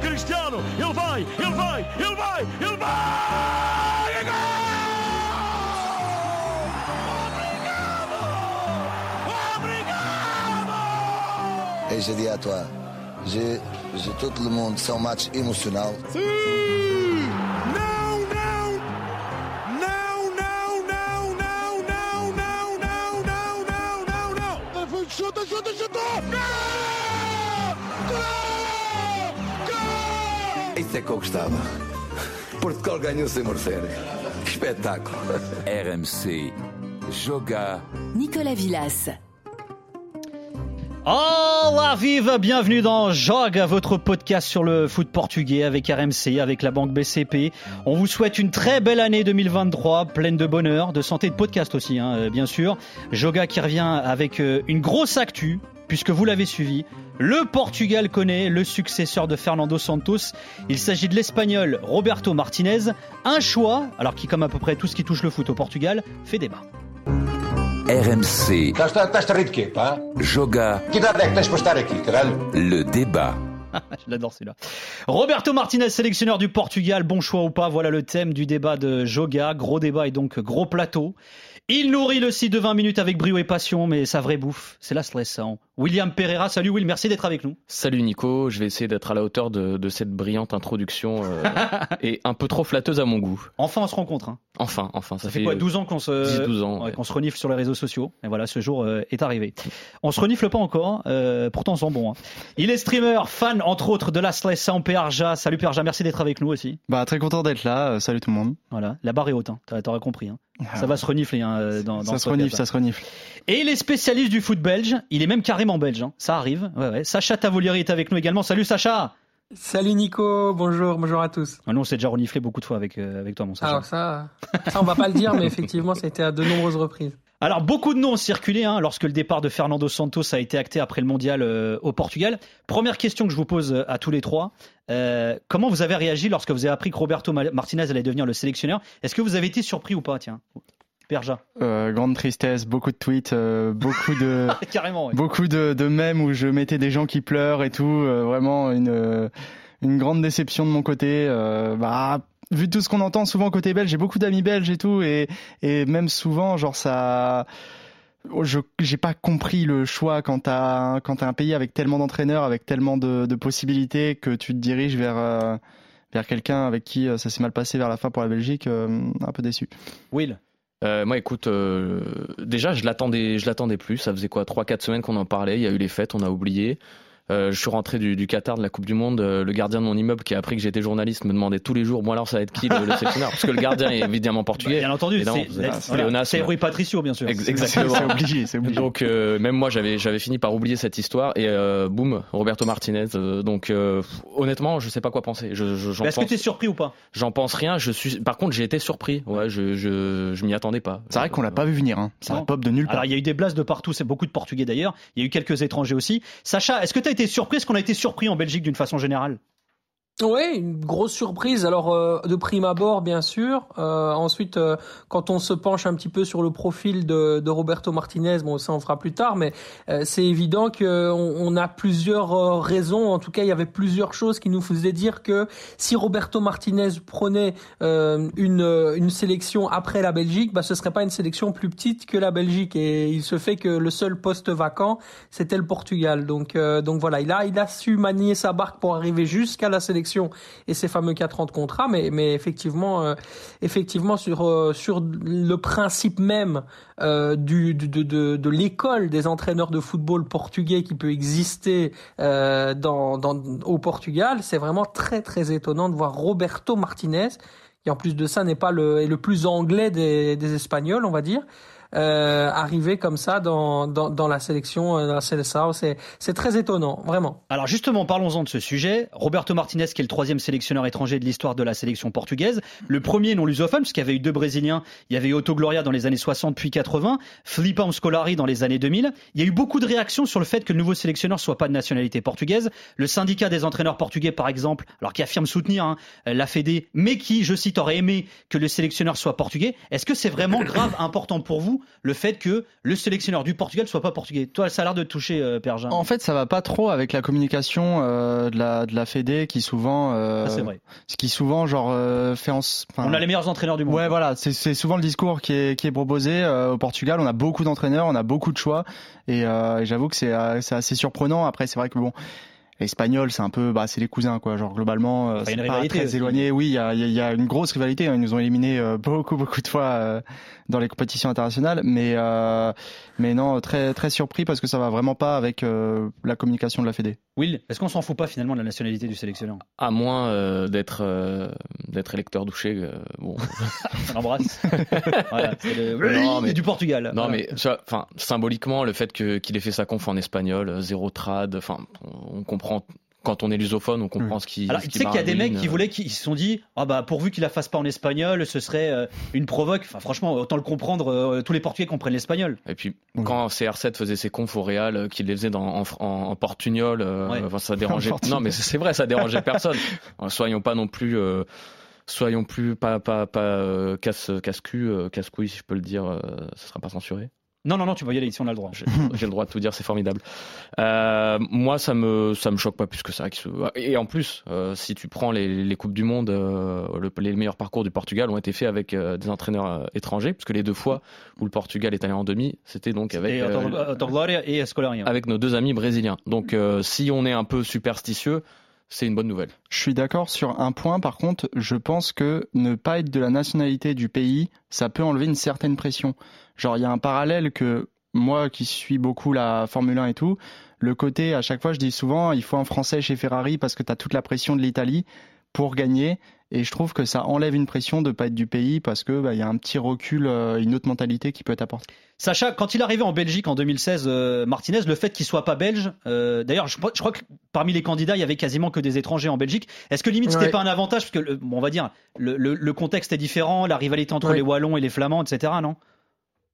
Cristiano, ele vai, ele vai, ele vai, ele vai! É gol! Obrigado! Obrigado! Et je dis à toi, je, je, tout le monde, c'est un match émotionnel. Sim! Chuta, chutou! Gol! Gol! Gol! Isso é que eu gostava. Portugal ganhou sem merecer. Que espetáculo. RMC. Joga. Nicolas Villas. Olá viva, bienvenue dans Joga, votre podcast sur le foot portugais avec RMC, avec la banque BCP. On vous souhaite une très belle année 2023, pleine de bonheur, de santé, de podcast aussi, hein, euh, bien sûr. Joga qui revient avec euh, une grosse actu, puisque vous l'avez suivi. Le Portugal connaît le successeur de Fernando Santos. Il s'agit de l'Espagnol Roberto Martinez. Un choix, alors qui, comme à peu près tout ce qui touche le foot au Portugal, fait débat. RMC. Pá? Joga. Le débat. Je l'adore celui-là. Roberto Martinez, sélectionneur du Portugal, bon choix ou pas, voilà le thème du débat de Joga. Gros débat et donc gros plateau. Il nourrit le site de 20 minutes avec brio et passion, mais sa vraie bouffe, c'est la stressant. William Pereira, salut Will, merci d'être avec nous. Salut Nico, je vais essayer d'être à la hauteur de, de cette brillante introduction euh, et un peu trop flatteuse à mon goût. Enfin, on se rencontre. Hein. Enfin, enfin, ça, Ça fait quoi, 12 ans qu'on se, 10-12 ans. ouais, ouais. qu'on se renifle sur les réseaux sociaux. Et voilà, ce jour euh, est arrivé. On se renifle pas encore, euh, pourtant on sent bon. hein. Il est streamer, fan entre autres de la Slessa Perja. Salut Perja, merci d'être avec nous aussi. Bah très content d'être là, euh, salut tout le monde. Voilà, la barre est haute, hein. T'auras- compris. Hein. Ça va se renifler hein, euh, dans, dans ça se renifle, ça se renifle. Et il est spécialiste du foot belge. Il est même carrément belge. hein. Ça arrive. Ouais, ouais. Sacha Tavolieri est avec nous également. Salut Sacha. Salut Nico, bonjour, bonjour à tous. Ah, Nous, on s'est déjà reniflé beaucoup de fois avec, euh, avec toi, mon Sacha. Alors ça, ça on va pas le dire, mais effectivement, ça a été à de nombreuses reprises. Alors, beaucoup de noms ont circulé hein, lorsque le départ de Fernando Santos a été acté après le mondial euh, au Portugal. Première question que je vous pose euh, à tous les trois. Euh, comment vous avez réagi lorsque vous avez appris que Roberto Ma- Martinez allait devenir le sélectionneur? Est-ce que vous avez été surpris ou pas Tiens, Perja. Euh, grande tristesse, beaucoup de tweets, euh, beaucoup de Carrément, ouais. beaucoup de, de mèmes où je mettais des gens qui pleurent et tout. euh, vraiment une une grande déception de mon côté. bah vu tout ce qu'on entend souvent côté belge, j'ai beaucoup d'amis belges et tout et et même souvent genre ça. Je j'ai pas compris le choix quand t'as quand t'as un pays avec tellement d'entraîneurs, avec tellement de, de possibilités que tu te diriges vers euh, vers quelqu'un avec qui ça s'est mal passé vers la fin pour la Belgique, euh, un peu déçu. Will. Euh, moi, écoute, euh, déjà, je l'attendais, je l'attendais plus. Ça faisait quoi, trois, quatre semaines qu'on en parlait. Il y a eu les fêtes, on a oublié. Euh, je suis rentré du, du Qatar de la Coupe du Monde. euh, le gardien de mon immeuble qui a appris que j'étais journaliste me demandait tous les jours, bon alors ça va être qui le, le sélectionneur? Parce que le gardien est évidemment portugais. Bien entendu, c'est Rui Patricio, bien sûr. Exactement. c'est obligé, c'est obligé. Donc euh, même moi j'avais j'avais fini par oublier cette histoire et euh, boum Roberto Martinez euh, donc euh, honnêtement je sais pas quoi penser je je- Est-ce que pense tu es surpris ou pas? J'en pense rien je suis par contre j'ai été surpris ouais je je je m'y attendais pas C'est vrai qu'on l'a pas vu venir, hein. ça pop de nulle part. Alors il y a eu des blases de partout, c'est beaucoup de Portugais d'ailleurs. Il y a eu quelques étrangers aussi. Sacha, est-ce que tu as été surpris. Est-ce qu'on a été surpris en Belgique d'une façon générale? Oui, une grosse surprise. Alors euh, de prime abord, bien sûr. Euh, ensuite, euh, quand on se penche un petit peu sur le profil de, Roberto Martinez, bon, ça on fera plus tard, mais c'est évident que on, a plusieurs raisons. En tout cas, il y avait plusieurs choses qui nous faisaient dire que si Roberto Martinez prenait une une sélection après la Belgique, bah ce serait pas une sélection plus petite que la Belgique. Et il se fait que le seul poste vacant, c'était le Portugal. Donc donc voilà, il a il a su manier sa barque pour arriver jusqu'à la sélection et ces fameux quatre ans de contrat, mais, effectivement, euh, effectivement sur euh, sur le principe même euh, de, l'école des entraîneurs de football portugais qui peut exister au Portugal, c'est vraiment très très étonnant de voir Roberto Martinez, qui en plus de ça n'est pas le est le plus anglais des Espagnols, on va dire. Euh, arriver comme ça dans, dans, dans la sélection, euh, dans la Seleção, c'est c'est très étonnant, vraiment. Alors justement, parlons-en de ce sujet. Roberto Martinez, qui est le troisième sélectionneur étranger de l'histoire de la sélection portugaise, le premier non lusophone, puisqu'il y avait eu deux Brésiliens. Il y avait eu Otto Gloria dans les années 60 puis 80, Filipão Scolari dans les années 2000. Il y a eu beaucoup de réactions sur le fait que le nouveau sélectionneur soit pas de nationalité portugaise. Le syndicat des entraîneurs portugais, par exemple, alors qui affirme soutenir hein, la Fédé, mais qui, je cite, aurait aimé que le sélectionneur soit portugais. Est-ce que c'est vraiment grave important pour vous le fait que le sélectionneur du Portugal soit pas portugais Toi, ça a l'air de te toucher, euh, Jean. En fait, ça va pas trop avec la communication euh, de la de la Fédé qui souvent euh, Ah, c'est vrai. ce qui souvent genre euh, fait en On a les meilleurs entraîneurs du monde. Ouais, voilà, c'est souvent le discours qui est, qui est proposé euh, au Portugal. On a beaucoup d'entraîneurs, on a beaucoup de choix, et, j'avoue que c'est c'est assez surprenant. Après, c'est vrai que bon, l'espagnol, c'est un peu, bah, c'est les cousins, quoi. Genre globalement, euh, Enfin, une c'est pas rivalité très éloigné. Oui, il y a, il y a- il y a une grosse rivalité. hein. Ils nous ont éliminés euh, beaucoup, beaucoup de fois euh, dans les compétitions internationales, mais euh, mais non, très très surpris parce que ça va vraiment pas avec euh, la communication de la Fédé. Will, est-ce qu'on s'en fout pas finalement de la nationalité du sélectionneur? À moins euh, d'être euh, d'être électeur douché. euh, bon. On l'embrasse. voilà, c'est le... Non, mais- du Portugal. Non, Voilà. mais enfin, symboliquement, le fait que qu'il ait fait sa conf en espagnol, zéro trad, enfin, on comprend. Quand on est lusophone, on comprend ce qui. Alors, ce tu sais qu'il y a des mecs qui euh. voulaient, qui se sont dit, ah bah pourvu qu'il la fasse pas en espagnol, ce serait euh, une provoque. Enfin, franchement, autant le comprendre. euh, tous les Portugais comprennent l'espagnol. Et puis quand CR7 faisait ses confs au Real, euh, qu'il les faisait dans, en, en, en portugnol, Ouais. enfin, ça dérangeait. Non, mais c'est vrai, ça dérangeait personne. Soyons pas non plus, soyons plus pas pas pas casse casse cul, casse couille si je peux le dire, ça sera pas censuré. Non, non, non, tu peux y aller ici, on a le droit. J'ai le droit de tout dire, c'est formidable. Euh, moi, ça me ça me choque pas plus que ça. Et en plus, euh, si tu prends les, les coupes du monde, euh, le- les meilleurs parcours du Portugal ont été faits avec euh, des entraîneurs étrangers, puisque les deux fois où le Portugal est allé en demi, c'était donc avec Et euh, et Escolaria. avec nos deux amis brésiliens. Donc, euh, si on est un peu superstitieux, c'est une bonne nouvelle. Je suis d'accord sur un point, par contre, je pense que ne pas être de la nationalité du pays, ça peut enlever une certaine pression. Genre, il y a un parallèle que moi qui suis beaucoup la Formule 1 et tout, le côté, à chaque fois, je dis souvent, il faut un Français chez Ferrari parce que tu as toute la pression de l'Italie pour gagner. Et je trouve que ça enlève une pression de pas être du pays parce que bah, il y a un petit recul, euh, une autre mentalité qui peut être apportée. Sacha, quand il est arrivé en Belgique en 2016, euh, Martinez, le fait qu'il soit pas belge, euh, d'ailleurs, je, crois- je crois que parmi les candidats, il y avait quasiment que des étrangers en Belgique. Est-ce que limite c'était Ouais. pas un avantage? Parce que bon, on va dire le, le- le contexte est différent, la rivalité entre Ouais. les Wallons et les Flamands, etc. Non?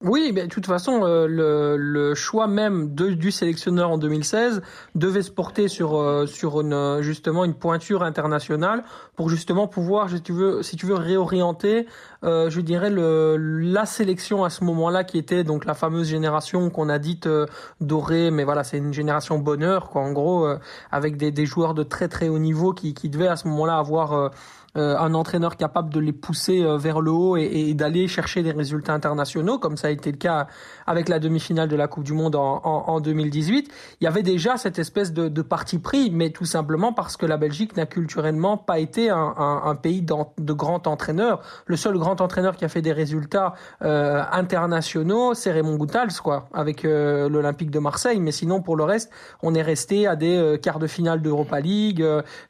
Oui, mais de toute façon, euh, le, le choix même de, du sélectionneur en 2016 devait se porter sur euh, sur une justement une pointure internationale pour justement pouvoir, si tu veux, si tu veux réorienter, euh, je dirais le la sélection à ce moment-là qui était donc la fameuse génération qu'on a dite euh, dorée, mais voilà, c'est une génération bonheur quoi, en gros, avec des, des joueurs de très très haut niveau qui qui devaient à ce moment-là avoir euh, un entraîneur capable de les pousser euh, vers le haut et, et d'aller chercher des résultats internationaux, comme ça a été le cas avec la demi-finale de la Coupe du Monde en, en, en 2018. Il y avait déjà cette espèce de, de parti pris, mais tout simplement parce que la Belgique n'a culturellement pas été un, un, un pays de grands entraîneurs. Le seul grand entraîneur qui a fait des résultats euh, internationaux, c'est Raymond Goethals, quoi, avec euh, l'Olympique de Marseille. Mais sinon, pour le reste, on est resté à des euh, quarts de finale d'Europa League,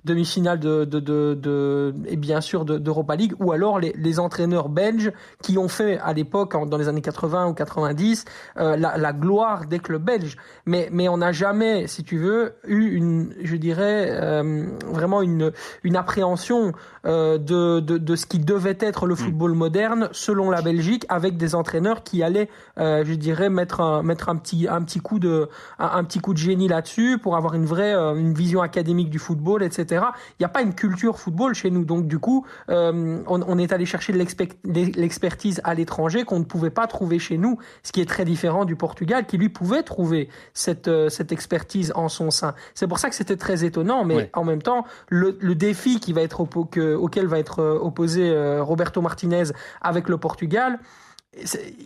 demi-finale de, de, de, de- et bien sûr de- d'Europa League, ou alors les, les entraîneurs belges qui ont fait à l'époque, dans les années 80 ou 90, euh, la, la gloire des clubs belges. Mais, mais on n'a jamais, si tu veux, eu une, je dirais, euh, vraiment une, une appréhension euh, de, de, de ce qui devait être le football moderne selon la Belgique, avec des entraîneurs qui allaient, je dirais, mettre un, mettre un petit, un petit coup de, un, un petit coup de génie là-dessus pour avoir une vraie, une vision académique du football, etc. Il n'y a pas une culture football chez nous, donc du coup, euh, on, on est allé chercher de l'expertise à l'étranger qu'on ne pouvait pas trouver chez nous, ce qui est très différent du Portugal, qui lui pouvait trouver cette, euh, cette expertise en son sein. C'est pour ça que c'était très étonnant, mais Ouais. en même temps, le, le défi qui va être que- auquel va être euh, opposé euh, Roberto Martinez avec le Portugal,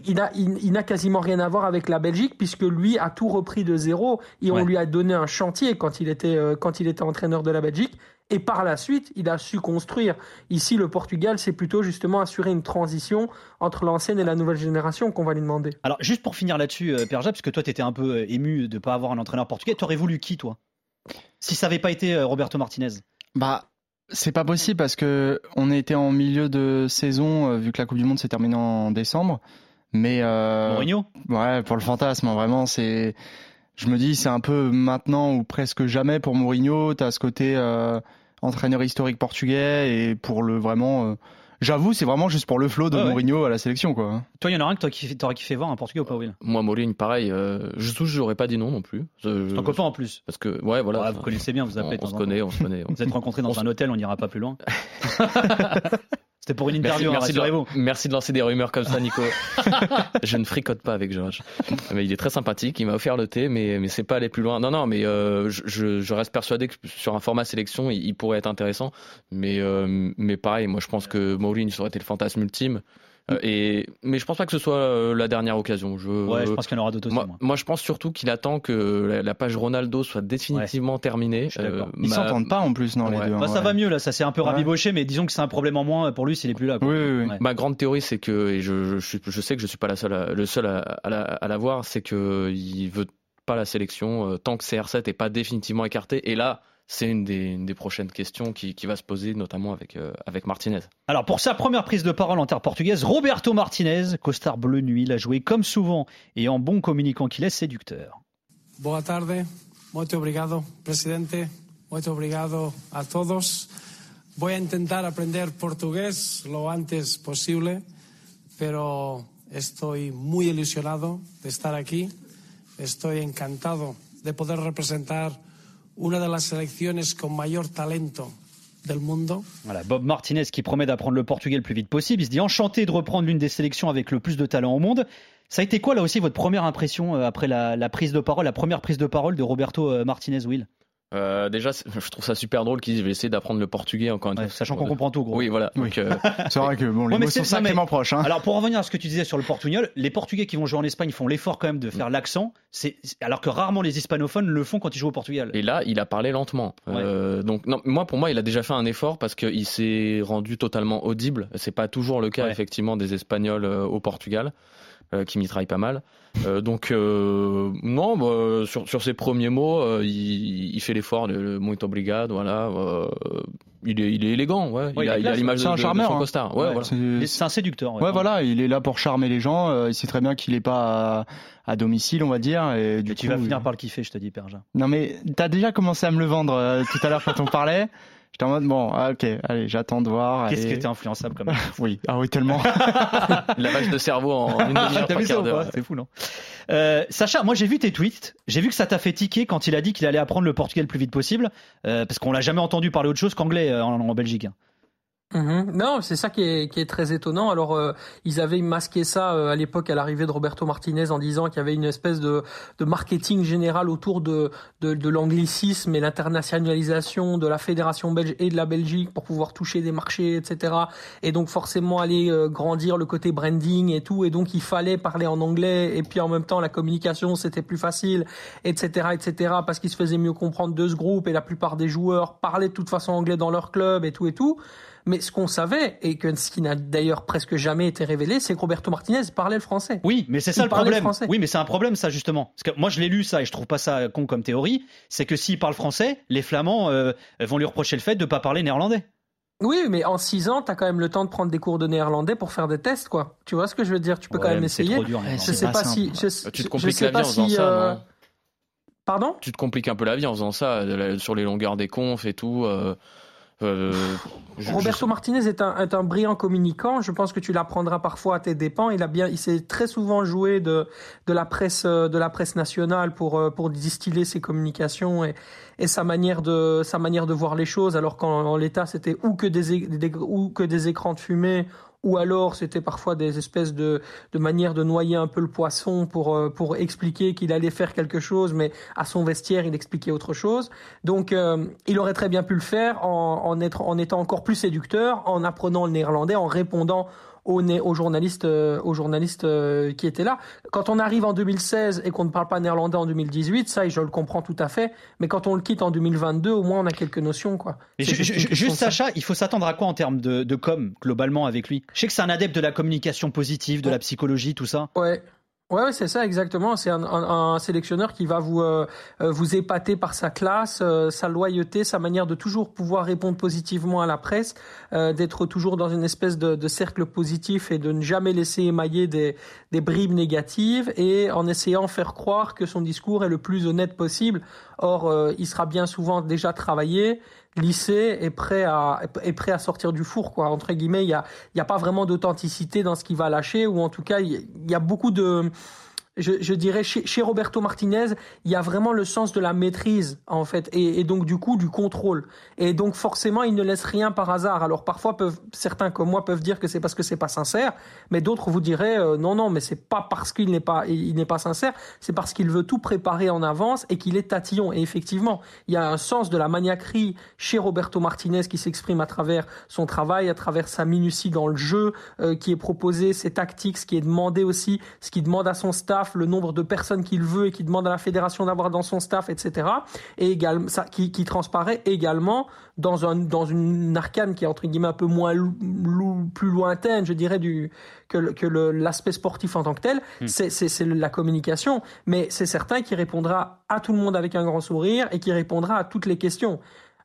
il n'a il, il n'a quasiment rien à voir avec la Belgique puisque lui a tout repris de zéro et Ouais. on lui a donné un chantier quand il était quand il était entraîneur de la Belgique et par la suite il a su construire. Ici le Portugal c'est plutôt justement assurer une transition entre l'ancienne et la nouvelle génération qu'on va lui demander. Alors juste pour finir là-dessus, euh, Pierre Jacques, parce que toi t'étais un peu euh, ému de pas avoir un entraîneur portugais, t'aurais voulu qui toi? Si ça avait pas été euh, Roberto Martinez? Bah, c'est pas possible parce que on était en milieu de saison, vu que la Coupe du Monde s'est terminée en décembre. Mais euh, Mourinho? ouais, pour le fantasme, hein, vraiment, c'est. Je me dis, c'est un peu maintenant ou presque jamais pour Mourinho. T'as ce côté euh, entraîneur historique portugais et pour le vraiment. euh, J'avoue, c'est vraiment juste pour le flow de Ouais, ouais. Mourinho à la sélection, quoi. Toi, il y en a un que toi qui- t'aurais kiffé voir un portugais ou pas, Will? Moi, Mourinho, pareil. Euh, je j'aurais pas dit non non plus. Je- ton copain en plus. Parce que ouais, voilà. Ouais, vous connaissez bien, vous on, appelez. on temps se connaît, on se connaît. Vous êtes rencontrés dans On un hôtel, on n'ira pas plus loin. C'était pour une interview, merci, hein, de, merci de lancer des rumeurs comme ça, Nico. je ne fricote pas avec Georges. Mais il est très sympathique, il m'a offert le thé, mais, mais c'est pas aller plus loin. Non, non, mais euh, je, reste persuadé que sur un format sélection, il, il pourrait être intéressant. Mais, euh, mais pareil, moi je pense que Mourinho aurait été le fantasme ultime. Euh, et, mais je pense pas que ce soit euh, la dernière occasion. Je, Ouais, je pense qu'il y en aura d'autres aussi. moi, moi. moi, je pense surtout qu'il attend que la, page Ronaldo soit définitivement terminée. D'accord. Ils ma- s'entendent pas en plus, non, les deux. hein, Bah, ça ouais. va mieux là, ça s'est un peu Ouais. rabiboché, mais disons que c'est un problème en moins pour lui s'il est plus là. quoi. Oui, oui, oui. Ouais. Ma grande théorie, c'est que, et je, je, suis- je sais que je suis pas la seule à- le seul à, à la, à la voir, c'est que il veut pas la sélection euh, tant que CR7 est pas définitivement écarté. Et là, c'est une des, une des prochaines questions qui, qui va se poser, notamment avec, euh, avec Martinez. Alors pour sa première prise de parole en terre portugaise, Roberto Martinez, costard bleu nuit, l'a joué comme souvent et en bon communicant qu'il est séducteur. Boa tarde, muito obrigado, presidente, muito obrigado a todos. Voy a intentar aprender portugués lo antes posible, pero estoy muy ilusionado de estar aquí. Estoy encantado de poder representar una de las selecciones con mayor talento. Voilà, Bob Martinez qui promet d'apprendre le portugais le plus vite possible. Il se dit enchanté de reprendre l'une des sélections avec le plus de talent au monde. Ça a été quoi là aussi votre première impression euh, après la, la prise de parole, la première prise de parole de Roberto euh, Martinez, Will? Euh, déjà, je trouve ça super drôle qu'ils disent je vais essayer d'apprendre le portugais encore une Ouais, fois. Sachant qu'on comprend tout, gros. Oui, voilà. Oui. Euh, C'est vrai que bon, les Ouais, mais mots c'est- sont non, mais- sacrément proches. Hein. Alors pour revenir à ce que tu disais sur le portugnol, les Portugais qui vont jouer en Espagne font l'effort quand même de faire l'accent, c'est alors que rarement les hispanophones le font quand ils jouent au Portugal. Et là, il a parlé lentement. Euh, donc, non, moi, pour moi, il a déjà fait un effort parce qu'il s'est rendu totalement audible. C'est pas toujours le cas, Ouais. effectivement, des Espagnols euh, au Portugal, euh, qui mitraillent pas mal. Euh, donc, euh, non, bah, sur, sur ses premiers mots, euh, il, il fait l'effort, le, le muito obrigado, voilà. euh, il, est, il est élégant, ouais. Ouais, il, a, il il a a l'image de, c'est un de- de charmeur, son hein. costard. Ouais, Ouais. voilà. C'est- un séducteur. Ouais, voilà, il est là pour charmer les gens. euh, il sait très bien qu'il est pas à, à domicile, on va dire. Et du tu vas finir par le kiffer, je te dis, Perja. Non, mais t'as déjà commencé à me le vendre euh, tout à l'heure quand on parlait. J'étais en mode bon, ah, ok, allez, j'attends de voir. Qu'est-ce que t'es influençable comme Oui, ah oui, tellement. Lavage de cerveau en une demi-heure, d'heure. pas? C'est fou, non? Euh, Sacha, moi j'ai vu tes tweets. J'ai vu que ça t'a fait tiquer quand il a dit qu'il allait apprendre le portugais le plus vite possible, euh, parce qu'on l'a jamais entendu parler autre chose qu'anglais euh, en, en Belgique. Mhm. Non, c'est ça qui est, qui est très étonnant. Alors, euh, ils avaient masqué ça euh, à l'époque à l'arrivée de Roberto Martinez en disant qu'il y avait une espèce de, de marketing général autour de, de, de l'anglicisme et l'internationalisation de la fédération belge et de la Belgique pour pouvoir toucher des marchés, etc. Et donc forcément aller euh, grandir le côté branding et tout. Et donc il fallait parler en anglais et puis en même temps la communication c'était plus facile, etc., etc. Parce qu'ils se faisaient mieux comprendre de ce groupe et la plupart des joueurs parlaient de toute façon anglais dans leur club et tout et tout. Mais ce qu'on savait, et que ce qui n'a d'ailleurs presque jamais été révélé, c'est que Roberto Martinez parlait le français. Oui, mais c'est ça Il le problème. français. Oui, mais c'est un problème ça justement. Parce que moi je l'ai lu ça et je trouve pas ça con comme théorie. C'est que s'il parle français, les Flamands euh, vont lui reprocher le fait de pas parler néerlandais. Oui, mais en six ans, t'as quand même le temps de prendre des cours de néerlandais pour faire des tests, quoi. Tu vois ce que je veux dire? Tu peux quand même essayer. trop dur, je sais pas pas, si. Je, Bah, Tu te je compliques sais la pas vie en faisant si, ça, euh, non? Pardon? Tu te compliques un peu la vie en faisant ça euh, sur les longueurs des confs et tout. euh, euh, je- Roberto je- Martinez est un, est un brillant communicant. Je pense que tu l'apprendras parfois à tes dépens. Il a bien, il s'est très souvent joué de de la presse euh, de la presse nationale pour euh, pour distiller ses communications et et sa manière de sa manière de voir les choses. Alors qu'en en l'état c'était ou que des ou que des écrans de fumée ou alors c'était parfois des espèces de, de manières de noyer un peu le poisson pour, euh, pour expliquer qu'il allait faire quelque chose, mais à son vestiaire, il expliquait autre chose. Donc, euh, il aurait très bien pu le faire en, en, être, en étant encore plus séducteur, en apprenant le néerlandais, en répondant aux, aux journalistes, euh, aux journalistes euh, qui étaient là. Quand on arrive en 2016 et qu'on ne parle pas néerlandais en 2018, ça, je le comprends tout à fait. Mais quand on le quitte en 2022, au moins on a quelques notions, quoi. Juste de ça. Sacha, il faut s'attendre à quoi en termes de, de com globalement avec lui? Je sais que c'est un adepte de la communication positive, de la psychologie, tout ça. Ouais. Ouais, ouais, c'est ça exactement. C'est un, un- un sélectionneur qui va vous euh, euh, vous épater par sa classe, euh, sa loyauté, sa manière de toujours pouvoir répondre positivement à la presse, euh, d'être toujours dans une espèce de, de cercle positif et de ne jamais laisser émailler des, des bribes négatives et en essayant faire croire que son discours est le plus honnête possible. Or, euh, il sera bien souvent déjà travaillé, lissé et prêt à est prêt à sortir du four quoi. Entre guillemets, il y a il y a pas vraiment d'authenticité dans ce qu'il va lâcher ou en tout cas il y a beaucoup de je, dirais chez, Roberto Martinez, il y a vraiment le sens de la maîtrise en fait, et, donc du coup du contrôle. Et donc forcément, il ne laisse rien par hasard. Alors parfois, certains comme moi peuvent dire que c'est parce que c'est pas sincère, mais d'autres vous diraient euh, non non, mais c'est pas parce qu'il n'est pas il n'est pas sincère, c'est parce qu'il veut tout préparer en avance et qu'il est tatillon. Et effectivement, il y a un sens de la maniaquerie chez Roberto Martinez qui s'exprime à travers son travail, à travers sa minutie dans le jeu euh, qui est proposé, ses tactiques, ce qui est demandé aussi, ce qu'il demande à son staff le nombre de personnes qu'il veut et qu'il demande à la fédération d'avoir dans son staff, etc. Et également, ça, qui, qui transparaît également dans, un, dans une arcane qui est entre guillemets un peu moins plus lointaine, je dirais, du, que, que l'aspect sportif en tant que tel. Hmm. C'est la communication, mais c'est certain qu'il répondra à tout le monde avec un grand sourire et qui répondra à toutes les questions.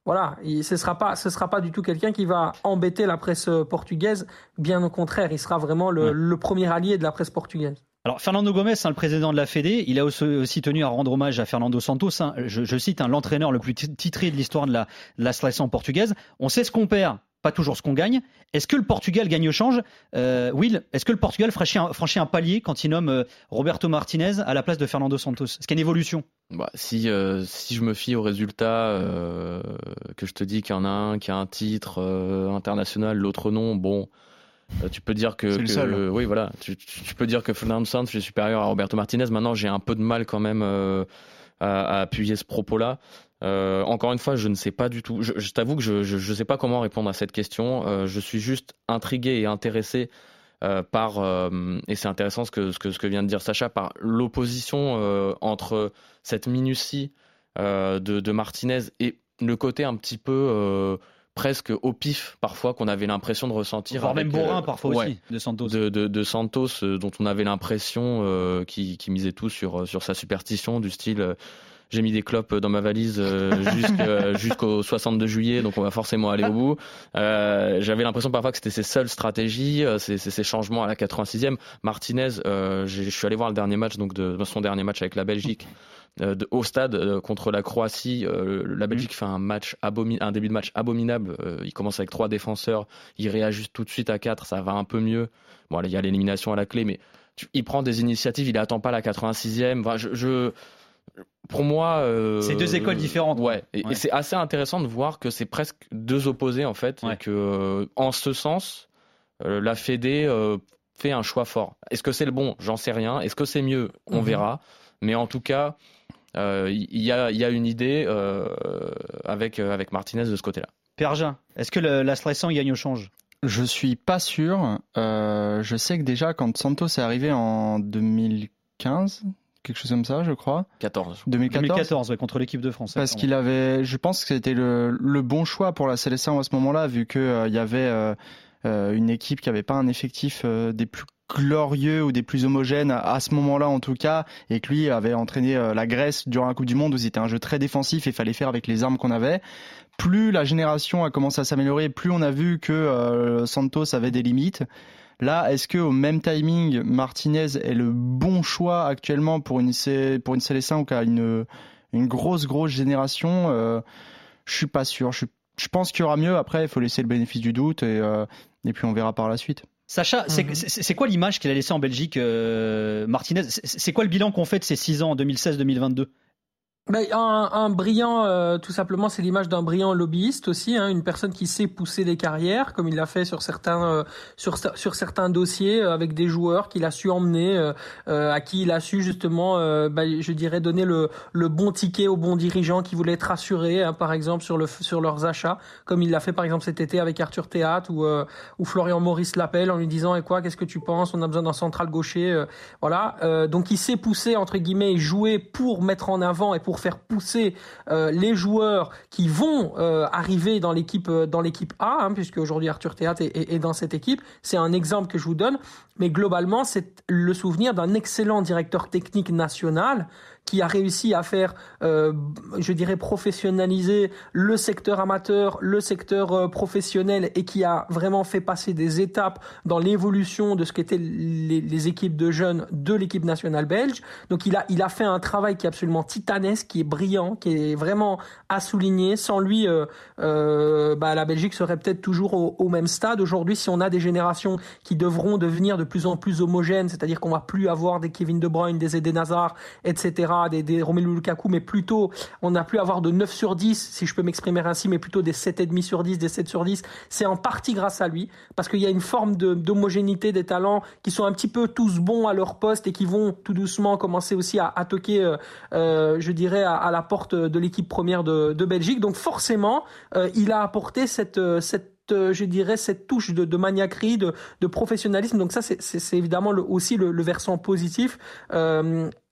Voilà, ce sera pas, ce sera pas du tout quelqu'un qui va embêter la presse portugaise. Bien au contraire, il sera vraiment le, le premier allié de la presse portugaise. Alors Fernando Gomez, hein, le président de la Fédé, il a aussi tenu à rendre hommage à Fernando Santos. Hein. je, cite hein, l'entraîneur le plus titré de l'histoire de la, la sélection portugaise. On sait ce qu'on perd, pas toujours ce qu'on gagne. Est-ce que le Portugal gagne au change? Euh, Will, est-ce que le Portugal franchit un, palier quand il nomme euh, Roberto Martinez à la place de Fernando Santos? Est-ce qu'il y a une évolution? Bah, si, euh, si je me fie aux résultats, que je te dis qu'il y en a un qui a un titre international, l'autre non, bon, tu peux dire que, oui voilà, tu, peux dire que Fernando est supérieur à Roberto Martinez. Maintenant, j'ai un peu de mal quand même euh, à, appuyer ce propos-là. Euh, encore une fois, je ne sais pas du tout. Je, t'avoue que je ne sais pas comment répondre à cette question. je suis juste intrigué et intéressé par, et c'est intéressant ce que, ce, que, ce que vient de dire Sacha, par l'opposition entre cette minutie de, de, Martinez et le côté un petit peu presque au pif parfois qu'on avait l'impression de ressentir. Voire même Borin euh, parfois aussi de Santos. De, de, de Santos euh, dont on avait l'impression euh, qui, qui, misait tout sur, sur sa superstition du style j'ai mis des clopes dans ma valise jusqu'au 62 juillet, donc on va forcément aller au bout. Euh, J'avais l'impression parfois que c'était ses seules stratégies, ces, ces, changements à la 86e. Martinez, euh, je suis allé voir le dernier match, donc de, son dernier match avec la Belgique. Euh, au stade euh, contre la Croatie. Euh, la Belgique mm. fait un match un début de match abominable. il commence avec trois défenseurs, il réajuste tout de suite à quatre, ça va un peu mieux. Bon, il y a l'élimination à la clé, mais il prend des initiatives, il attend pas la 86e. je, pour moi, c'est deux écoles différentes. Ouais, et, c'est assez intéressant de voir que c'est presque deux opposés en fait, et que en ce sens, la Fédé fait un choix fort. Est-ce que c'est le bon? J'en sais rien. Est-ce que c'est mieux? On mhm. verra. Mais en tout cas, il euh, y, a, une idée euh, avec, euh, avec Martinez de ce côté-là. Pergin, est-ce que la Streisand gagne au change? Je suis pas sûr. je sais que déjà, quand Santos est arrivé en 2015, quelque chose comme ça, je crois. 14. 2014, 2014 contre l'équipe de France. Parce qu'il avait, je pense que c'était le, le, bon choix pour la sélection à ce moment-là, vu qu'il il y avait une équipe qui n'avait pas un effectif des plus glorieux ou des plus homogènes à ce moment-là en tout cas, et que lui avait entraîné euh, la Grèce durant la Coupe du Monde où c'était un jeu très défensif et fallait faire avec les armes qu'on avait. Plus la génération a commencé à s'améliorer, plus on a vu que euh, Santos avait des limites. Là, est-ce que au même timing, Martinez est le bon choix actuellement pour une pour une sélection qui a une une grosse grosse génération euh, Je suis pas sûr. Je, je pense qu'il y aura mieux. Après, il faut laisser le bénéfice du doute et et puis on verra par la suite. Sacha, mhm. c'est quoi l'image qu'il a laissée en Belgique, euh, Martinez? C'est quoi le bilan qu'on fait de ces 6 ans en 2016-2022 un, un, brillant, euh, tout simplement, c'est l'image d'un brillant lobbyiste aussi, hein, une personne qui sait pousser des carrières, comme il l'a fait sur certains euh, sur sur certains dossiers euh, avec des joueurs qu'il a su emmener, à qui il a su justement, bah, je dirais, donner le le bon ticket aux bons dirigeants qui voulaient être rassurés, hein, par exemple sur le sur leurs achats, comme il l'a fait par exemple cet été avec Arthur Théâtre ou ou Florian Maurice l'appelle en lui disant et quoi, qu'est-ce que tu penses? On a besoin d'un central gaucher, voilà. donc il sait pousser entre guillemets et jouer pour mettre en avant et pour pour faire pousser euh, les joueurs qui vont euh, arriver dans l'équipe euh, dans l'équipe A, hein, puisque aujourd'hui Arthur Théâtre est, dans cette équipe. C'est un exemple que je vous donne, mais globalement c'est le souvenir d'un excellent directeur technique national qui a réussi à faire, euh, je dirais, professionnaliser le secteur amateur, le secteur euh, professionnel et qui a vraiment fait passer des étapes dans l'évolution de ce qu'étaient les, équipes de jeunes de l'équipe nationale belge. Donc il a, il a fait un travail qui est absolument titanesque, qui est brillant, qui est vraiment à souligner. Sans lui, euh, bah, la Belgique serait peut-être toujours au, au même stade. Aujourd'hui, si on a des générations qui devront devenir de plus en plus homogènes, c'est-à-dire qu'on va plus avoir des Kevin De Bruyne, des Eden Hazard, etc., des, des Romelu Lukaku, mais plutôt on n'a plus à avoir de 9 sur 10, si je peux m'exprimer ainsi, mais plutôt des 7,5 sur 10, des 7 sur 10. C'est en partie grâce à lui, parce qu'il y a une forme d'homogénéité des talents qui sont un petit peu tous bons à leur poste et qui vont tout doucement commencer aussi à, à toquer, euh, euh, je dirais, à, la porte de l'équipe première de, Belgique. Donc forcément, euh, il a apporté cette, cette je dirais, cette touche de, de maniaquerie, de, de, professionnalisme. Donc ça, c'est évidemment aussi le, versant positif.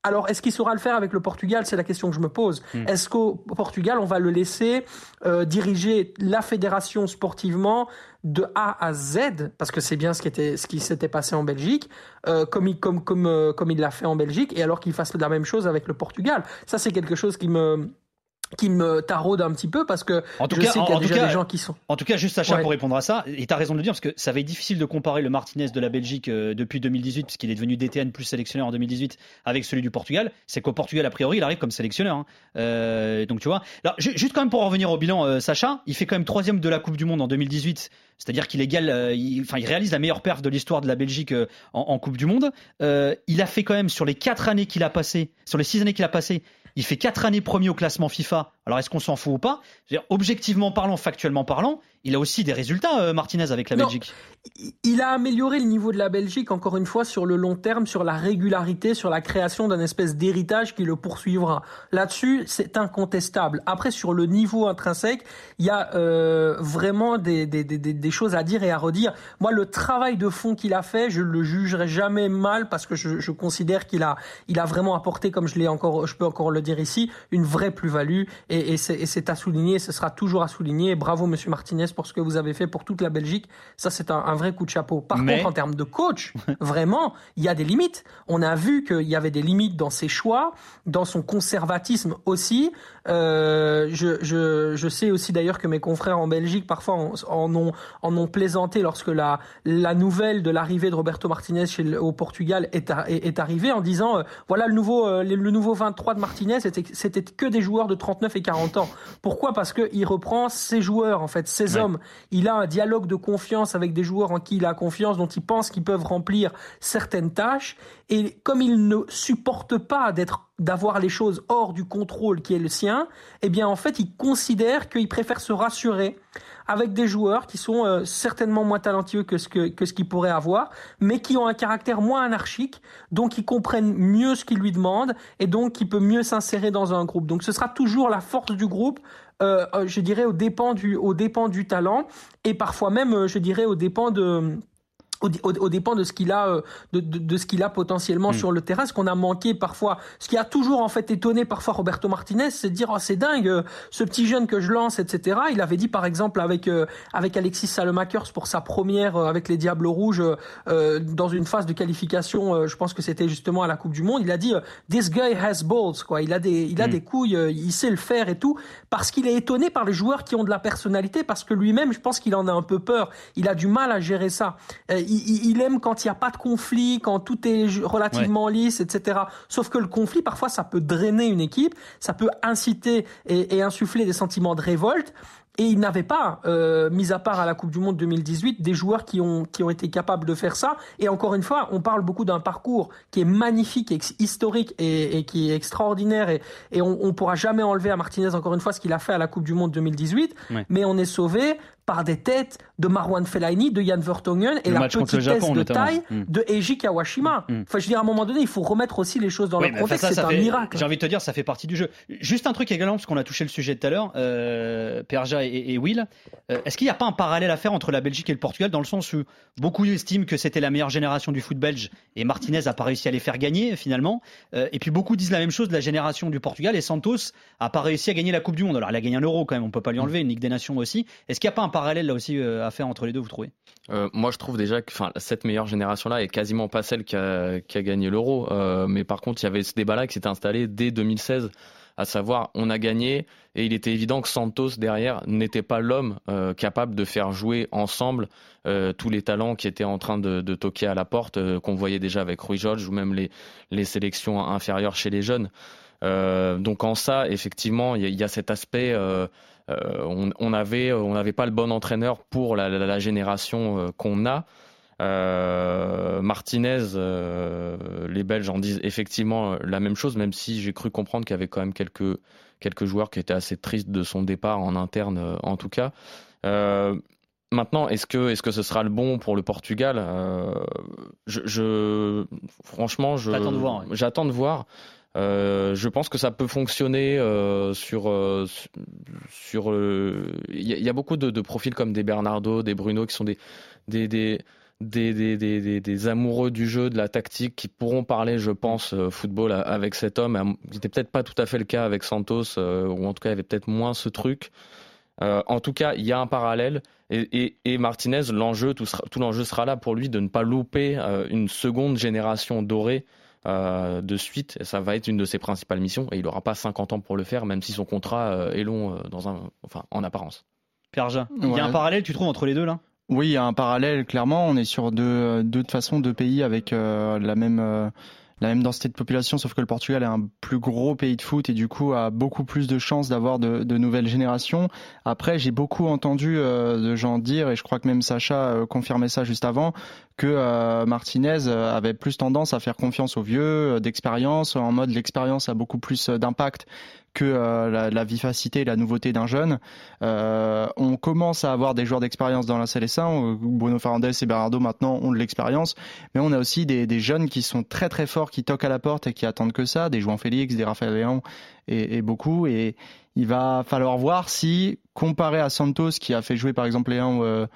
Alors, est-ce qu'il saura le faire avec le Portugal? C'est la question que je me pose. Mmh. Est-ce qu'au Portugal, on va le laisser euh, diriger la fédération sportivement de A à Z? Parce que c'est bien ce qui était, ce qui s'était passé en Belgique, euh, comme il, comme comme euh, comme il l'a fait en Belgique, et alors qu'il fasse la même chose avec le Portugal. Ça, c'est quelque chose qui me qui me taraude un petit peu parce que en tout je cas, sais qu'il y a déjà cas, des gens qui sont. En tout cas, juste Sacha Ouais. pour répondre à ça, et tu as raison de le dire parce que ça va être difficile de comparer le Martinez de la Belgique euh, depuis 2018 puisqu'il est devenu DTN plus sélectionneur en 2018 avec celui du Portugal. C'est qu'au Portugal a priori il arrive comme sélectionneur. Hein. Euh, donc tu vois. Alors juste quand même pour en revenir au bilan, euh, Sacha, il fait quand même troisième de la Coupe du Monde en 2018. C'est-à-dire qu'il égale, euh, enfin il réalise la meilleure perf de l'histoire de la Belgique euh, en, Coupe du Monde. Euh, il a fait quand même sur les quatre années qu'il a passé, sur les six années qu'il a passé, il fait quatre années premier au classement FIFA. Alors est-ce qu'on s'en fout ou pas? Dire, Objectivement parlant, factuellement parlant, il a aussi des résultats, euh, Martinez, avec la Non. Belgique. Il a amélioré le niveau de la Belgique, encore une fois, sur le long terme, sur la régularité, sur la création d'un espèce d'héritage qui le poursuivra. Là-dessus, c'est incontestable. Après, sur le niveau intrinsèque, il y a euh, vraiment des, des, des, des choses à dire et à redire. Moi, le travail de fond qu'il a fait, je le jugerai jamais mal parce que je, je considère qu'il a, il a vraiment apporté, comme je l'ai encore, je peux encore le dire ici, une vraie plus-value et, et c'est à souligner, ce sera toujours à souligner. Bravo, Monsieur Martinez, pour ce que vous avez fait pour toute la Belgique. Ça, c'est un, un vrai coup de chapeau. Par Mais- contre, en termes de coach, vraiment, il y a des limites. On a vu qu'il y avait des limites dans ses choix, dans son conservatisme aussi. Euh, je, je, je sais aussi d'ailleurs que mes confrères en Belgique parfois en, en ont, en ont plaisanté lorsque la, la nouvelle de l'arrivée de Roberto Martinez chez le- au Portugal est, est, est arrivée en disant euh, voilà le nouveau, euh, le, le nouveau 23 de Martinez, c'était c'était que des joueurs de 39 et 40 ans. Pourquoi? Parce qu'il reprend ses joueurs, en fait, ses Ouais. hommes. Il a un dialogue de confiance avec des joueurs en qui il a confiance, dont il pense qu'ils peuvent remplir certaines tâches. Et comme il ne supporte pas d'être d'avoir les choses hors du contrôle qui est le sien, eh bien en fait il considère qu'il préfère se rassurer avec des joueurs qui sont euh, certainement moins talentueux que ce que, que ce qu'il pourrait avoir, mais qui ont un caractère moins anarchique, donc qui comprennent mieux ce qu'il lui demande et donc qui peut mieux s'insérer dans un groupe. Donc ce sera toujours la force du groupe, euh, euh, je dirais au dépend du au dépend du talent et parfois même euh, je dirais au dépend de au, au, au dépend de ce qu'il a euh, de, de, de ce qu'il a potentiellement Mm. sur le terrain. Ce qu'on a manqué parfois ce qui a toujours en fait étonné parfois Roberto Martinez c'est de dire oh, c'est dingue euh, ce petit jeune que je lance etc il avait dit par exemple avec euh, avec Alexis Salemakers pour sa première euh, avec les Diables Rouges euh, euh, dans une phase de qualification euh, je pense que c'était justement à la Coupe du Monde il a dit euh, this guy has balls quoi. Il a des il a Mm. des couilles euh, il sait le faire et tout parce qu'il est étonné par les joueurs qui ont de la personnalité parce que lui-même je pense qu'il en a un peu peur. Il a du mal à gérer ça il, aime quand il n'y a pas de conflit, quand tout est relativement lisse, etc. Sauf que le conflit, parfois, ça peut drainer une équipe, ça peut inciter et, et insuffler des sentiments de révolte. Et il n'avait pas, euh, mis à part à la Coupe du Monde 2018, des joueurs qui ont qui ont été capables de faire ça. Et encore une fois, on parle beaucoup d'un parcours qui est magnifique, historique et, et qui est extraordinaire. Et, et on, on pourra jamais enlever à Martinez encore une fois ce qu'il a fait à la Coupe du Monde 2018. Ouais. Mais on est sauvé par des têtes de Marwan Fellaini, de Jan Vertonghen et Le la petitesse de taille Mm. de Eiji Kawashima. Mm. Enfin, je veux dire, à un moment donné, il faut remettre aussi les choses dans Oui, leur enfin, contexte. C'est un fait- miracle. J'ai envie de te dire, ça fait partie du jeu. Juste un truc également, parce qu'on a touché le sujet tout à l'heure, euh, Perja et, et Will. Euh, Est-ce qu'il n'y a pas un parallèle à faire entre la Belgique et le Portugal dans le sens où beaucoup estiment que c'était la meilleure génération du foot belge et Martinez n'a pas réussi à les faire gagner finalement. Euh, et puis beaucoup disent la même chose de la génération du Portugal et Santos a pas réussi à gagner la Coupe du Monde. Alors il a gagné un euro quand même, on peut pas lui enlever, une Ligue des Nations aussi. Est-ce qu'il n'y a pas un parallèle là aussi à faire entre les deux, vous trouvez? Moi, je trouve déjà que cette meilleure génération-là est quasiment pas celle qui a, gagné l'Euro. mais par contre, il y avait ce débat-là qui s'était installé dès 2016 à savoir on a gagné et il était évident que Santos derrière n'était pas l'homme euh, capable de faire jouer ensemble euh, tous les talents qui étaient en train de, toquer à la porte, euh, qu'on voyait déjà avec Rui George ou même les sélections inférieures chez les jeunes. donc en ça, effectivement, il y, a cet aspect. On n'avait on n'avait pas le bon entraîneur pour la génération qu'on a. Euh, Martinez, euh, les Belges en disent effectivement la même chose, même si j'ai cru comprendre qu'il y avait quand même quelques, quelques joueurs qui étaient assez tristes de son départ en interne, euh, en tout cas. Maintenant, est-ce que, est-ce que ce sera le bon pour le Portugal? Je, franchement, je, j'attends de voir. Je pense que ça peut fonctionner sur sur. Il y, a beaucoup de, profils comme des Bernardo, des Bruno qui sont des amoureux du jeu, de la tactique, qui pourront parler, je pense, euh, football avec cet homme. C'était peut-être pas tout à fait le cas avec Santos, euh, ou en tout cas, il y avait peut-être moins ce truc. Euh, en tout cas, il y a un parallèle. Et, Martinez, l'enjeu, tout l'enjeu sera là pour lui de ne pas louper une seconde génération dorée de suite. Et ça va être une de ses principales missions. Et il n'aura pas 50 ans pour le faire, même si son contrat est long dans un, enfin, en apparence. Pierre il y a un parallèle, tu trouves, entre les deux là? Oui, il y a un parallèle, clairement. On est sur deux, deux de façon deux pays avec euh, la même euh, la même densité de population, sauf que le Portugal est un plus gros pays de foot et du coup a beaucoup plus de chances d'avoir de, de, nouvelles générations. Après, j'ai beaucoup entendu euh, de gens dire, et je crois que même Sacha confirmait ça juste avant, que Martinez avait plus tendance à faire confiance aux vieux, d'expérience, en mode l'expérience a beaucoup plus d'impact que euh, la, vivacité et la nouveauté d'un jeune. Euh, on commence à avoir des joueurs d'expérience dans la CLS1. Bruno Fernandes et Bernardo maintenant ont de l'expérience, mais on a aussi des, jeunes qui sont très très forts, qui toquent à la porte et qui attendent que ça, des João Félix, des Raphaël Léon et, beaucoup. Et il va falloir voir si, comparé à Santos qui a fait jouer par exemple Léon euh,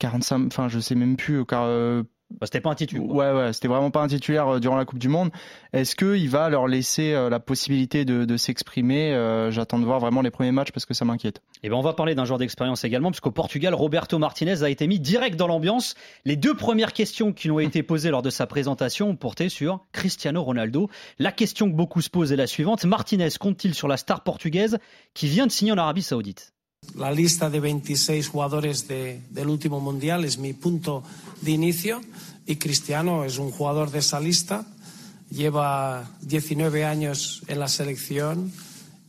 45, enfin je sais même plus, car euh, bah, c'était pas un titulaire. Ouais, ouais, c'était vraiment pas un titulaire euh, durant la Coupe du Monde. Est-ce qu'il va leur laisser euh, la possibilité de, de s'exprimer euh, J'attends de voir vraiment les premiers matchs parce que ça m'inquiète. Et eh ben on va parler d'un joueur d'expérience également, puisqu'au Portugal, Roberto Martinez a été mis direct dans l'ambiance. Les deux premières questions qui lui ont été posées lors de sa présentation ont porté sur Cristiano Ronaldo. La question que beaucoup se posent est la suivante Martinez compte-t-il sur la star portugaise qui vient de signer en Arabie Saoudite? La lista de 26 jugadores de, del último mundial es mi punto de inicio y Cristiano es un jugador de esa lista. Lleva 19 años en la selección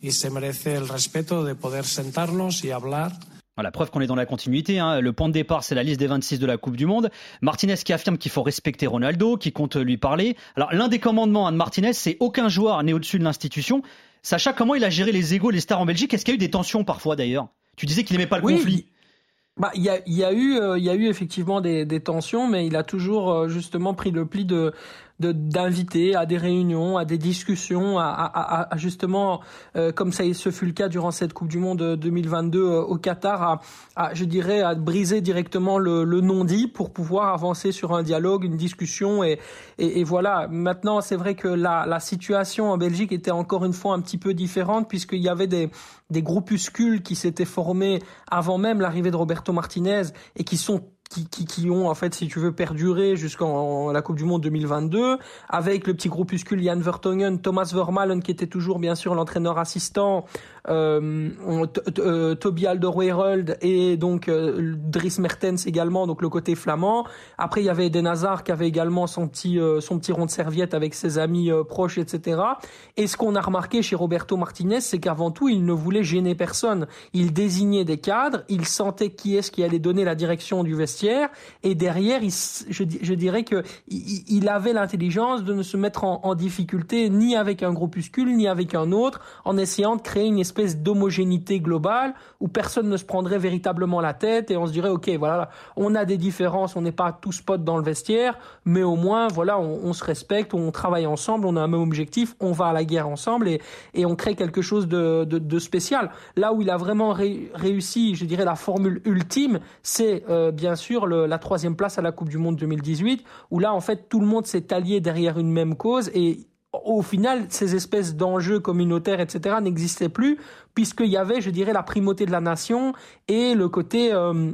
y se merece el respeto de poder sentarnos y hablar. La preuve qu'on est dans la continuité. Hein. Le point de départ, c'est la liste des 26 de la Coupe du Monde. Martinez qui affirme qu'il faut respecter Ronaldo, qui compte lui parler. Alors, l'un des commandements de Martinez, c'est aucun joueur n'est au-dessus de l'institution. Sacha, comment il a géré les égaux, les stars en Belgique? Est-ce qu'il y a eu des tensions parfois d'ailleurs? Tu disais qu'il n'aimait pas le conflit. Bah, il y a, y a eu, euh, il y a eu effectivement des, des, tensions, mais il a toujours euh, justement pris le pli de d'inviter à des réunions, à des discussions, à, à, à justement, euh, comme ça ce fut le cas durant cette Coupe du Monde 2022 euh, au Qatar, à, je dirais, à briser directement le, le non-dit pour pouvoir avancer sur un dialogue, une discussion. Et, et, et voilà, maintenant, c'est vrai que la, la situation en Belgique était encore une fois un petit peu différente puisqu'il y avait des, des groupuscules qui s'étaient formés avant même l'arrivée de Roberto Martinez et qui sont qui, qui, qui, ont en fait, si tu veux, perduré jusqu'en la Coupe du Monde 2022, avec le petit groupuscule Jan Vertonghen, Thomas Vermaelen qui était toujours bien sûr l'entraîneur assistant, Toby Alderweireld et donc euh, Dries Mertens également, donc le côté flamand. Après, il y avait Eden Hazard qui avait également son petit, son petit rond de serviette avec ses amis proches, etc. Et ce qu'on a remarqué chez Roberto Martinez, c'est qu'avant tout, il ne voulait gêner personne. Il désignait des cadres, il sentait qui est-ce qui allait donner la direction du vestiaire, et derrière, il, je, dirais que il, avait l'intelligence de ne se mettre en, difficulté ni avec un groupuscule, ni avec un autre, en essayant de créer une d'homogénéité globale où personne ne se prendrait véritablement la tête et on se dirait ok voilà on a des différences, on n'est pas tous potes dans le vestiaire, mais au moins voilà on, se respecte, on travaille ensemble, on a un même objectif, on va à la guerre ensemble et, et on crée quelque chose de, de, spécial. Là où il a vraiment réussi, je dirais la formule ultime, c'est euh, bien sûr la troisième place à la Coupe du Monde 2018 où là en fait tout le monde s'est allié derrière une même cause et au final, ces espèces d'enjeux communautaires, etc., n'existaient plus, puisqu'il y avait, je dirais, la primauté de la nation et le côté euh,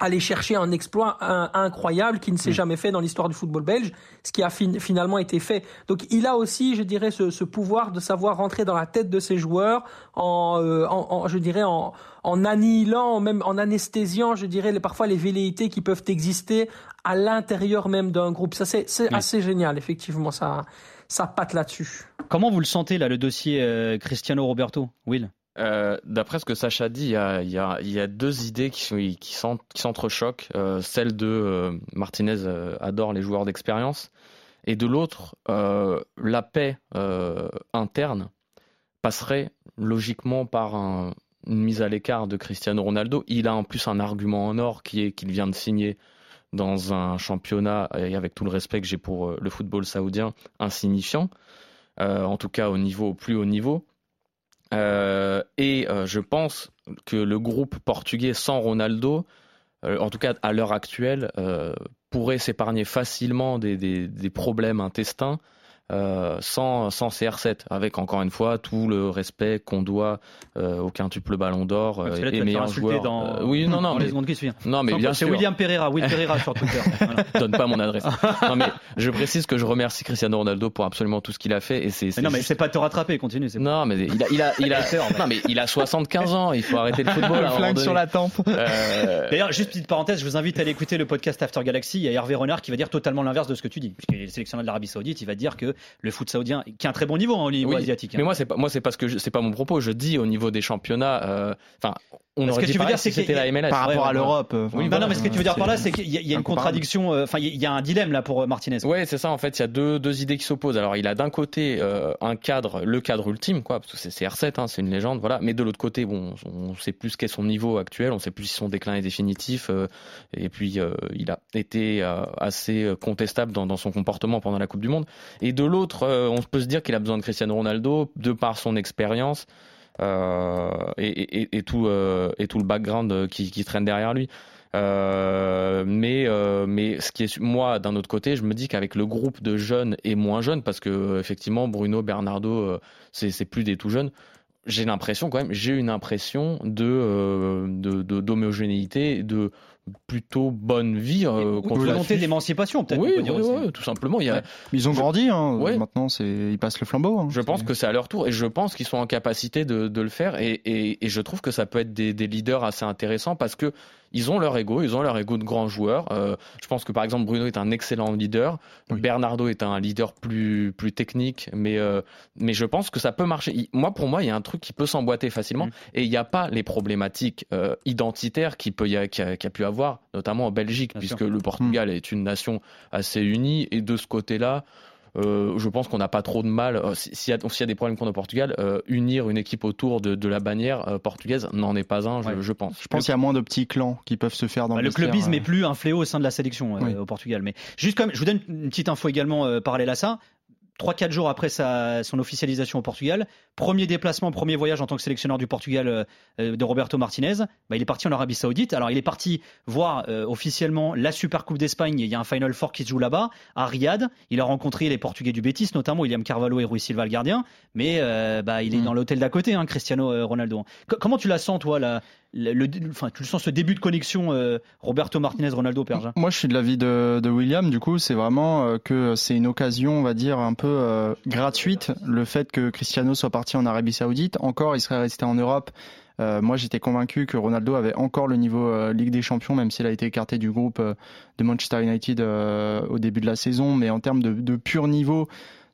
aller chercher un exploit incroyable qui ne s'est jamais fait dans l'histoire du football belge, ce qui a finalement été fait. Donc il a aussi, je dirais, ce, ce, pouvoir de savoir rentrer dans la tête de ses joueurs en, euh, en, je dirais, en, en annihilant, même en anesthésiant, je dirais, parfois les velléités qui peuvent exister à l'intérieur même d'un groupe. Ça, c'est assez génial, effectivement, ça ça patte là-dessus. Comment vous le sentez là, le dossier euh, Cristiano Roberto, Will? Euh, D'après ce que Sacha dit, il y a, y, a, y a, deux idées qui, qui s'entrechoquent. Euh, celle de euh, Martinez adore les joueurs d'expérience, et de l'autre, la paix interne passerait logiquement par un, une mise à l'écart de Cristiano Ronaldo. Il a en plus un argument en or qui est qu'il vient de signer dans un championnat, et avec tout le respect que j'ai pour euh, le football saoudien, insignifiant, euh, en tout cas au niveau au plus haut niveau. Euh, et je pense que le groupe portugais sans Ronaldo, en tout cas à l'heure actuelle, pourrait s'épargner facilement des, des, problèmes intestins euh, sans, sans CR7, avec encore une fois tout le respect qu'on doit euh, au quintuple Ballon d'Or euh, et meilleur joueur. Dans... oui, non, non, les secondes qui suivent. Non, mais bien sûr. C'est William Pereira, Will Pereira sur Twitter. Voilà. Donne pas mon adresse. non, mais je précise que je remercie Cristiano Ronaldo pour absolument tout ce qu'il a fait et c'est. Non, mais c'est pas te rattraper, continue. Non, mais il a, il a, il a, non, mais il a 75 ans. Il faut arrêter le football. le flingue sur la tempe. D'ailleurs, juste petite parenthèse, je vous invite à aller écouter le podcast After Galaxy. Il y a Hervé Renard qui va dire totalement l'inverse de ce que tu dis, puisqu'il est le sélectionneur de l'Arabie Saoudite. Il va dire que le foot saoudien qui a un très bon niveau hein, au niveau asiatique. Hein. Mais moi, c'est pas, moi, c'est parce que c'est pas mon propos. Je dis au niveau des championnats, euh, on aurait ce que tu veux dire, c'est c'était la MLS. Par rapport à l'Europe. Euh, oui, non, mais ce que tu veux dire par là, c'est qu'il y, a une contradiction, euh, enfin, il y a un dilemme là pour Martinez. Oui, c'est ça. En fait, il y a deux, deux idées qui s'opposent. Alors, il a d'un côté un cadre, le cadre ultime, quoi, parce que c'est CR7, hein, c'est une légende, voilà. Mais de l'autre côté, bon, on sait plus qu'est son niveau actuel, on sait plus si son déclin est définitif. et puis, il a été assez contestable dans, dans, son comportement pendant la Coupe du Monde. Et de l'autre, on peut se dire qu'il a besoin de Cristiano Ronaldo de par son expérience. Euh, et, tout, euh, et tout le background qui, traîne derrière lui. Euh, mais, mais ce qui est moi d'un autre côté, je me dis qu'avec le groupe de jeunes et moins jeunes, parce que effectivement Bruno, Bernardo, c'est plus des tout jeunes. J'ai l'impression quand même, j'ai une impression de d'homogénéité, de, plutôt bonne vie. Euh, volonté d'émancipation, peut-être. Oui, oui, tout simplement. Il y a... Ils ont grandi. Hein. Maintenant, ils passent le flambeau. Hein. Je pense que c'est à leur tour, et je pense qu'ils sont en capacité de, de le faire. Et, et, et, je trouve que ça peut être des, des leaders assez intéressants parce que ils ont leur ego, ils ont leur ego de grands joueurs. Euh, je pense que par exemple Bruno est un excellent leader, Bernardo est un leader plus plus technique, mais euh, mais je pense que ça peut marcher. moi pour moi il y a un truc qui peut s'emboîter facilement mm. et il n'y a pas les problématiques euh, identitaires qui peut y a, qui a, pu avoir, notamment en Belgique, puisque le Portugal mm. est une nation assez unie et de ce côté-là. Euh, je pense qu'on n'a pas trop de mal, euh, s'il y, y, a des problèmes qu'on a au Portugal, euh, unir une équipe autour de, de la bannière portugaise n'en est pas un, je, je pense. Je pense qu'il y a moins de petits clans qui peuvent se faire dans bah, le Le clubisme est plus un fléau au sein de la sélection au Portugal. Mais juste comme, je vous donne une petite info également parallèle à ça. 3-4 jours après sa, son officialisation au Portugal, premier déplacement, premier voyage en tant que sélectionneur du Portugal euh, euh, de Roberto Martinez, bah, il est parti en Arabie Saoudite. Alors il est parti voir euh, officiellement la Super Coupe d'Espagne. Il y a un Final Four qui se joue là-bas, à Riyad. Il a rencontré les Portugais du Betis, notamment William Carvalho et Rui Silva, le gardien. Mais bah, il est mm. dans l'hôtel d'à côté, hein, Cristiano Ronaldo. comment tu la sens, toi, la, le, enfin, tu sens ce début de connexion euh, Roberto Martinez Ronaldo Perja. Moi je suis de l'avis de, de William. Du coup c'est vraiment euh, que c'est une occasion on va dire un peu euh, gratuite le fait que Cristiano soit parti en Arabie Saoudite. Encore il serait resté en Europe. Moi j'étais convaincu que Ronaldo avait encore le niveau Ligue des Champions même s'il a été écarté du groupe de Manchester United au début de la saison. Mais en termes de, de pur niveau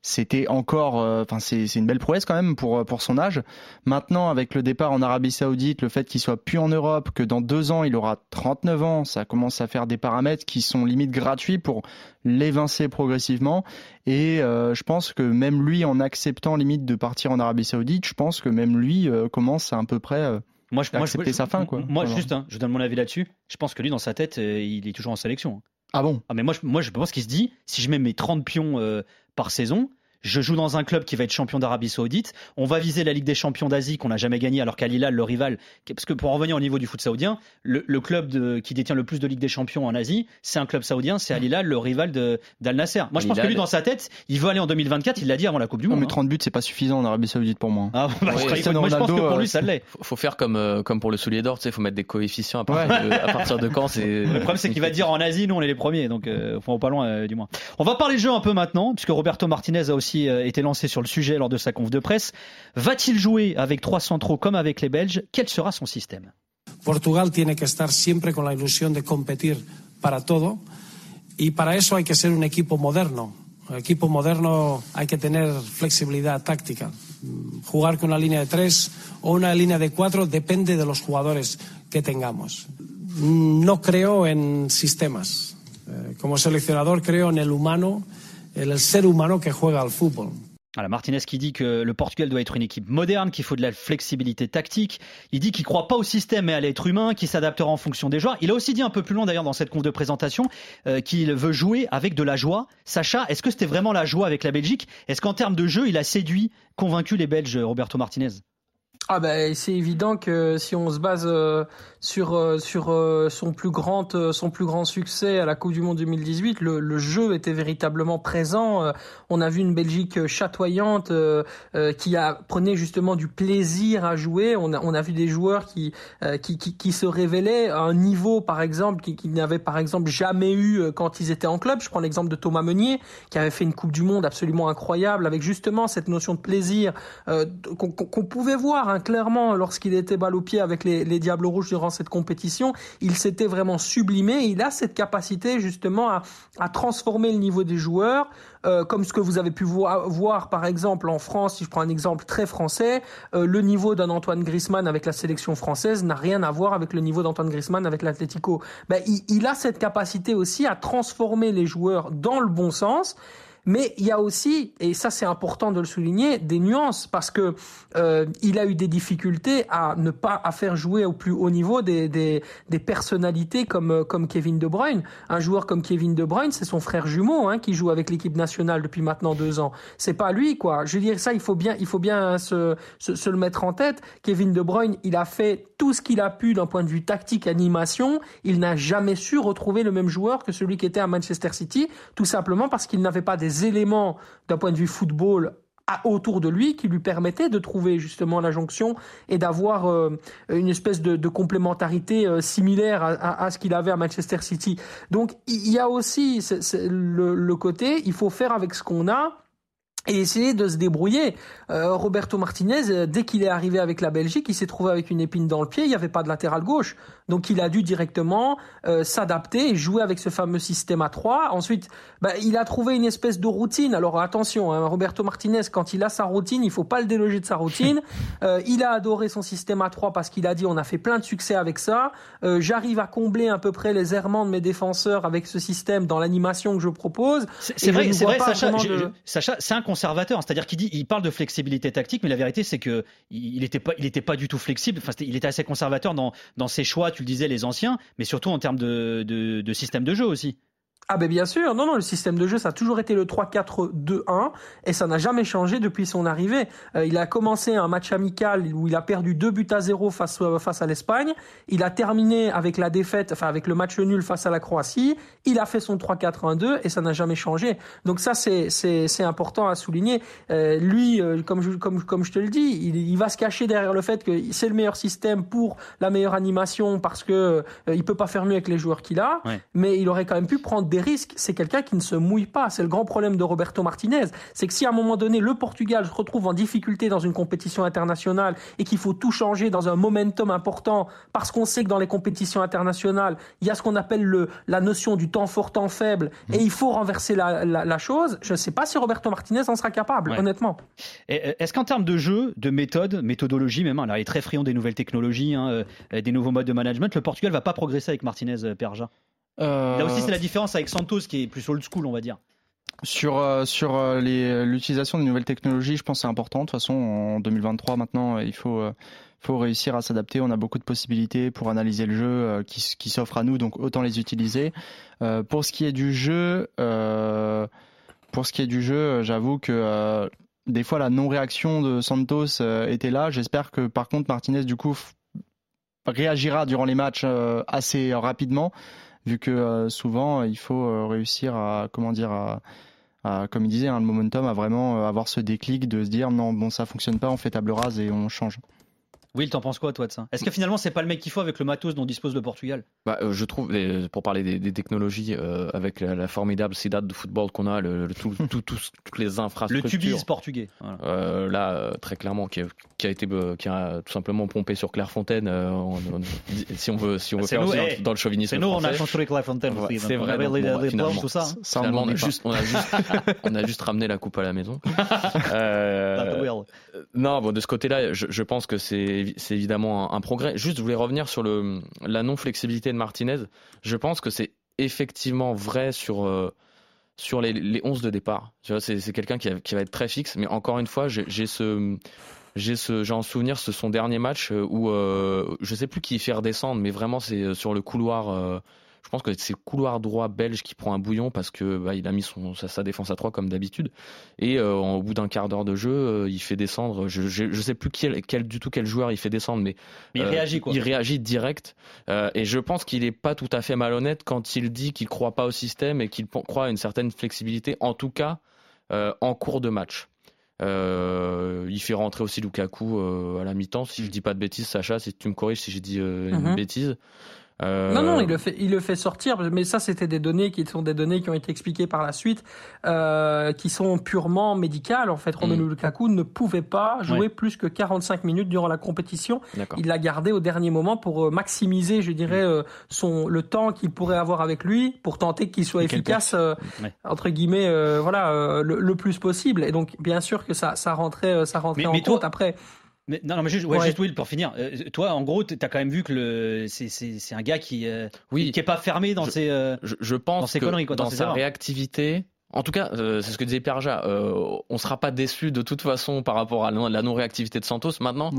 c'était encore, euh, enfin c'est une belle prouesse quand même pour pour son âge. Maintenant, avec le départ en Arabie Saoudite, le fait qu'il soit plus en Europe, que dans deux ans il aura 39 ans, ça commence à faire des paramètres qui sont limite gratuits pour l'évincer progressivement. Et euh, je pense que même lui, en acceptant limite de partir en Arabie Saoudite, je pense que même lui euh, commence à, un peu près moi, je, accepter sa fin. Quoi. Moi, juste, hein, je donne mon avis là-dessus. Je pense que lui, dans sa tête, il est toujours en sélection. Ah bon? Ah mais moi, je, moi, je pense qu'il se dit, si je mets mes 30 pions par saison, je joue dans un club qui va être champion d'Arabie Saoudite. On va viser la Ligue des champions d'Asie qu'on n'a jamais gagné, alors qu'Al Hilal, le rival, parce que pour en revenir au niveau du foot saoudien, le, le club de, qui détient le plus de Ligue des champions en Asie, c'est un club saoudien, c'est Al Hilal, le rival d'Al Nasser. Moi, je pense que lui, dans sa tête, il veut aller en 2024. Il l'a dit avant la Coupe du Monde. Non, mais 30 buts, c'est pas suffisant en Arabie Saoudite pour moi. Ah, bah, je, crois, moi, je pense que pour lui, ça l'est. Faut, faut faire comme euh, comme pour le soulier d'or, tu sais, faut mettre des coefficients à partir, de, à partir de quand c'est. Le problème, c'est qu'il va dire en Asie, nous, on est les premiers, donc euh, faut pas loin, euh, du moins. On va parler jeu un peu maintenant, puisque Roberto Martinez a aussi euh, été lancé sur le sujet lors de sa conf de presse. Va-t-il jouer avec trois centraux comme avec les Belges Quel sera son système Portugal tiene que estar siempre con la ilusión de competir para todo y para eso hay que ser un equipo moderno. Un equipo moderno hay que tener flexibilidad táctica. Jugar con una línea de tres o una línea de cuatro depende de los jugadores que tengamos. No creo en sistemas. Eh, como seleccionador creo en el humano, el ser humano que juega al fútbol. Martinez qui dit que le Portugal doit être une équipe moderne, qu'il faut de la flexibilité tactique. Il dit qu'il croit pas au système mais à l'être humain, qui s'adaptera en fonction des joueurs. Il a aussi dit un peu plus loin d'ailleurs dans cette conf de présentation euh, qu'il veut jouer avec de la joie. Sacha, est-ce que c'était vraiment la joie avec la Belgique? Est-ce qu'en termes de jeu, il a séduit, convaincu les Belges, Roberto Martinez? Ah ben c'est évident que si on se base euh, sur euh, sur euh, son plus grand son plus grand succès à la Coupe du Monde 2018, le, le jeu était véritablement présent. On a vu une Belgique chatoyante qui a prenait justement du plaisir à jouer. On a on a vu des joueurs qui qui, qui, qui se révélaient à un niveau par exemple qui, qui n'avaient par exemple jamais eu quand ils étaient en club. Je prends l'exemple de Thomas Meunier qui avait fait une Coupe du Monde absolument incroyable avec justement cette notion de plaisir qu'on qu'on pouvait voir hein, clairement lorsqu'il était balle au pied avec les, les Diables Rouges durant cette compétition, il s'était vraiment sublimé. il a cette capacité justement à, à transformer le niveau des joueurs, euh, comme ce que vous avez pu voir, voir, par exemple en France, si je prends un exemple très français, euh, le niveau d'un Antoine Griezmann avec la sélection française n'a rien à voir avec le niveau d'Antoine Griezmann avec l'Atlético. Ben, il a cette capacité aussi à transformer les joueurs dans le bon sens. Mais il y a aussi, et ça c'est important de le souligner, des nuances parce que euh, il a eu des difficultés à ne pas à faire jouer au plus haut niveau des, des, des personnalités comme comme Kevin De Bruyne. Un joueur comme Kevin De Bruyne, c'est son frère jumeau hein, qui joue avec l'équipe nationale depuis maintenant deux ans. C'est pas lui quoi. Je veux dire ça, il faut bien il faut bien se, se, se le mettre en tête. Kevin De Bruyne, il a fait tout ce qu'il a pu d'un point de vue tactique, animation. Il n'a jamais su retrouver le même joueur que celui qui était à Manchester City, tout simplement parce qu'il n'avait pas des éléments d'un point de vue football autour de lui qui lui permettaient de trouver justement la jonction et d'avoir euh, une espèce de, complémentarité euh, similaire à, ce qu'il avait à Manchester City. Donc il y a aussi le côté, il faut faire avec ce qu'on a et essayer de se débrouiller. Euh, Roberto Martinez, euh, dès qu'il est arrivé avec la Belgique, il s'est trouvé avec une épine dans le pied, il n'y avait pas de latéral gauche. Donc il a dû directement euh, s'adapter et jouer avec ce fameux système à 3. Ensuite, bah, il a trouvé une espèce de routine. Alors attention, hein, Roberto Martinez, quand il a sa routine, il faut pas le déloger de sa routine. Euh, il a adoré son système à 3 parce qu'il a dit on a fait plein de succès avec ça. Euh, J'arrive à combler à peu près les errements de mes défenseurs avec ce système dans l'animation que je propose. C'est vrai, c'est vrai, Sacha, de... je, Sacha c'est un conservateur, c'est-à-dire qu'il dit, il parle de flexibilité tactique, mais la vérité c'est que il était pas, il était pas du tout flexible. Enfin, il était assez conservateur dans dans ses choix tu le disais, les anciens, mais surtout en termes de, de, de système de jeu aussi. Ah ben bien sûr, non non, le système de jeu ça a toujours été le 3-4-2-1 et ça n'a jamais changé depuis son arrivée. Euh, il a commencé un match amical où il a perdu deux buts à zéro face euh, face à l'Espagne. Il a terminé avec la défaite, enfin avec le match nul face à la Croatie. Il a fait son 3-4-1-2 et ça n'a jamais changé. Donc ça c'est c'est c'est important à souligner. Euh, lui, comme je comme comme je te le dis, il, il va se cacher derrière le fait que c'est le meilleur système pour la meilleure animation parce que il peut pas faire mieux avec les joueurs qu'il a, ouais. mais il aurait quand même pu prendre des risques. C'est quelqu'un qui ne se mouille pas. C'est le grand problème de Roberto Martinez. C'est que si à un moment donné, le Portugal se retrouve en difficulté dans une compétition internationale et qu'il faut tout changer dans un momentum important parce qu'on sait que dans les compétitions internationales, il y a ce qu'on appelle le, la notion du temps fort, temps faible mmh. et il faut renverser la, la, la chose. Je ne sais pas si Roberto Martinez en sera capable, Ouais. honnêtement. Euh, Est-ce qu'en termes de jeu, de méthode, méthodologie même, hein, là, il est très friand des nouvelles technologies, hein, euh, des nouveaux modes de management, le Portugal va pas progresser avec Martinez euh, Perja? Euh, Là aussi, c'est la différence avec Santos qui est plus old school, on va dire. Sur, euh, sur euh, l'utilisation des nouvelles technologies, je pense que c'est important. De toute façon, en 2023, maintenant, il faut, euh, faut réussir à s'adapter. On a beaucoup de possibilités pour analyser le jeu qui, qui s'offrent à nous, donc autant les utiliser. Euh, pour ce qui est du jeu, euh, pour ce qui est du jeu, j'avoue que des fois la non-réaction de Santos était là. J'espère que par contre Martinez du coup réagira durant les matchs assez rapidement, vu que souvent il faut réussir à comment dire à comme il disait, hein, le momentum, à vraiment euh, avoir ce déclic de se dire non, bon, ça fonctionne pas, on fait table rase et on change. Will, t'en penses quoi toi de ça? Est-ce que finalement c'est pas le mec qu'il faut avec le matos dont dispose le Portugal? Bah, euh, Je trouve, pour parler des, technologies, euh, avec la, formidable cidade de football qu'on a, le, tout, toutes les infrastructures. Le tubis portugais. Euh, là, très clairement, qui a, été, qui a tout simplement pompé sur Clairefontaine. si on veut, si on veut faire nous, dans le chauvinisme. C'est nous, on a construit Clairefontaine. C'est vrai. Bon, tout ça. on, a juste, on, a juste, on a juste ramené la coupe à la maison. non, bon, de ce côté-là, je, je pense que c'est c'est évidemment un, progrès. Juste, je voulais revenir sur la non-flexibilité de Martinez. Je pense que c'est effectivement vrai sur, euh, les, les 11 de départ. C'est quelqu'un qui, va être très fixe, mais encore une fois, j'ai ce. J'ai en souvenir, son dernier match euh, où euh, je sais plus qui fait redescendre, mais vraiment c'est sur le couloir je pense que c'est le couloir droit belge qui prend un bouillon parce que bah, il a mis son, sa, défense à 3 comme d'habitude. Et euh, au bout d'un quart d'heure de jeu, euh, il fait descendre. Je, je, sais plus quel, quel, du tout quel joueur il fait descendre, mais, il euh, réagit quoi. Il réagit direct. et je pense qu'il est pas tout à fait malhonnête quand il dit qu'il croit pas au système et qu'il croit à une certaine flexibilité, en tout cas en cours de match. il fait rentrer aussi Lukaku à la mi-temps, si je dis pas de bêtises, Sacha, si tu me corriges si j'ai dit une mhm. bêtise. Euh... Non, non, il le fait, il le fait sortir, mais ça, c'était des données qui sont des données qui ont été expliquées par la suite, euh, qui sont purement médicales. En fait, Romelu mm. Lukaku ne pouvait pas jouer plus que 45 minutes durant la compétition. Il l'a gardé au dernier moment pour euh, maximiser, je dirais, mm. euh, son le temps qu'il pourrait avoir avec lui pour tenter qu'il soit efficace, euh, entre guillemets, voilà, le, plus possible. Et donc, bien sûr que ça, ça rentrait, ça rentrait en compte. Après. Mais, non, non, mais juste, ouais, juste Will, pour finir. Euh, toi, en gros, tu as quand même vu que le, c'est, c'est, c'est un gars qui, euh, oui, qui est pas fermé dans ses, euh, je, je, pense dans ses conneries, quoi, dans, dans sa réactivité. En tout cas, c'est ce que disait Perja. Euh, on sera pas déçu de toute façon par rapport à la non-réactivité de Santos. Maintenant,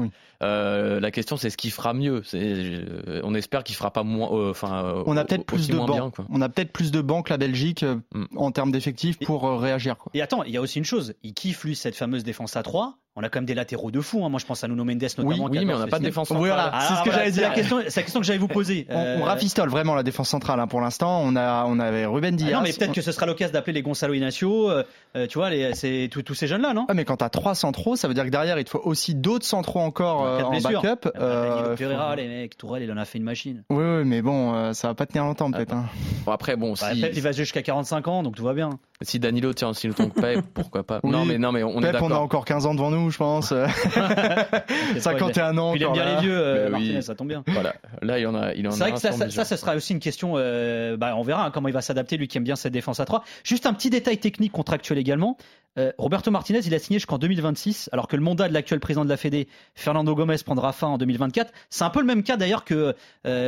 la question c'est ce qu'il fera mieux. C'est, on espère qu'il fera pas moins. Enfin, on a peut-être plus de bancs. On a peut-être plus de bancs que la Belgique mm. en termes d'effectifs pour réagir. Quoi. Et attends, il y a aussi une chose. Il kiffe lui cette fameuse défense à 3 on a quand même des latéraux de fou. Hein. Moi, je pense à Nuno Mendes notamment. Oui, mais on n'a pas de défense centrale. Voilà, c'est ce que j'allais dire. C'est la question que j'allais vous poser. On, euh... rafistole vraiment la défense centrale. Hein. Pour l'instant, on a, on avait Ruben Diaz. Ah non, mais peut-être que ce sera l'occasion d'appeler les Gonzalo Inacio. Euh, euh tu vois, c'est tous ces jeunes-là, non ah, Mais quand t'as trois centraux, ça veut dire que derrière, il te faut aussi d'autres centraux encore euh, en backup. Euh, Pereira, les mecs, Tourelle, il en a fait une machine. Oui, oui mais bon, euh, ça va pas tenir longtemps peut-être. Hein. Bon, après, bon, bah, si... il va jouer jusqu'à 45 ans, donc tout va bien. Si Danilo tient le temps que Pep, pourquoi pas Non, mais non, mais on est d'accord. on a encore 15 ans devant nous, je pense. 51 ans. Il aime bien les vieux, euh, Martinez, ça tombe bien. Voilà. Là, il en a, il en C'est vrai que ça, ça, ça, sera aussi une question. Euh, bah, on verra hein, comment il va s'adapter, lui qui aime bien cette défense à 3. Juste un petit détail technique contractuel également. Euh, Roberto Martinez, il a signé jusqu'en 2026, alors que le mandat de l'actuel président de la Fédé, Fernando Gomez, prendra fin en 2024. C'est un peu le même cas d'ailleurs que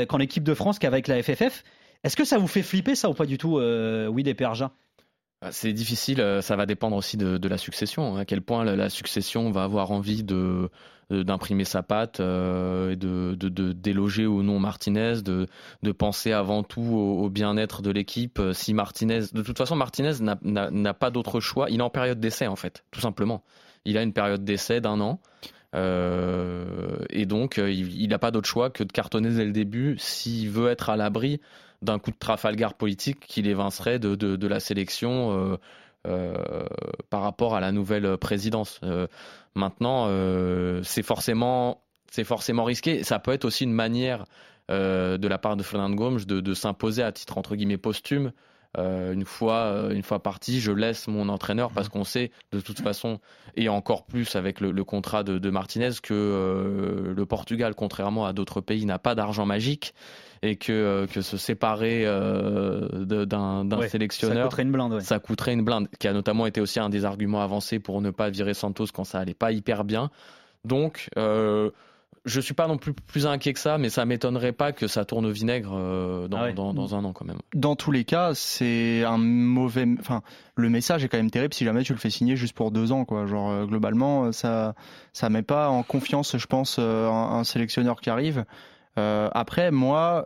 qu'en équipe de France qu'avec la FFF. Est-ce que ça vous fait flipper ça ou pas du tout, oui, des Perja c'est difficile, euh, ça va dépendre aussi de, la succession. Hein. À quel point la, succession va avoir envie de d'imprimer sa patte euh, et de, de, déloger ou non Martinez, de, de penser avant tout au, bien-être de l'équipe. Euh, si Martinez, de toute façon, Martinez n'a pas d'autre choix. Il est en période d'essai en fait, tout simplement. Il a une période d'essai d'un an. et donc, il n'a pas d'autre choix que de cartonner dès le début s'il veut être à l'abri d'un coup de Trafalgar politique qui l'évincerait de, de, de, la sélection euh, euh, par rapport à la nouvelle présidence. Euh, maintenant, c'est forcément, c'est forcément risqué. Ça peut être aussi une manière de la part de Fernand Gomes de, de s'imposer à titre entre guillemets posthume. une fois une fois parti, je laisse mon entraîneur parce qu'on sait de toute façon et encore plus avec le, le contrat de, de, Martinez que le Portugal, contrairement à d'autres pays, n'a pas d'argent magique et que, euh, que se séparer euh, d'un sélectionneur, ça coûterait une blinde. Ça coûterait une blinde, qui a notamment été aussi un des arguments avancés pour ne pas virer Santos quand ça allait pas hyper bien. Donc, euh, je suis pas non plus plus inquiet que ça, mais ça m'étonnerait pas que ça tourne au vinaigre euh, dans, ah dans, dans, un an quand même. Dans tous les cas, c'est un mauvais. Enfin, le message est quand même terrible si jamais tu le fais signer juste pour deux ans, quoi. Genre globalement, ça ça met pas en confiance, je pense, un, un sélectionneur qui arrive. Euh, après, moi,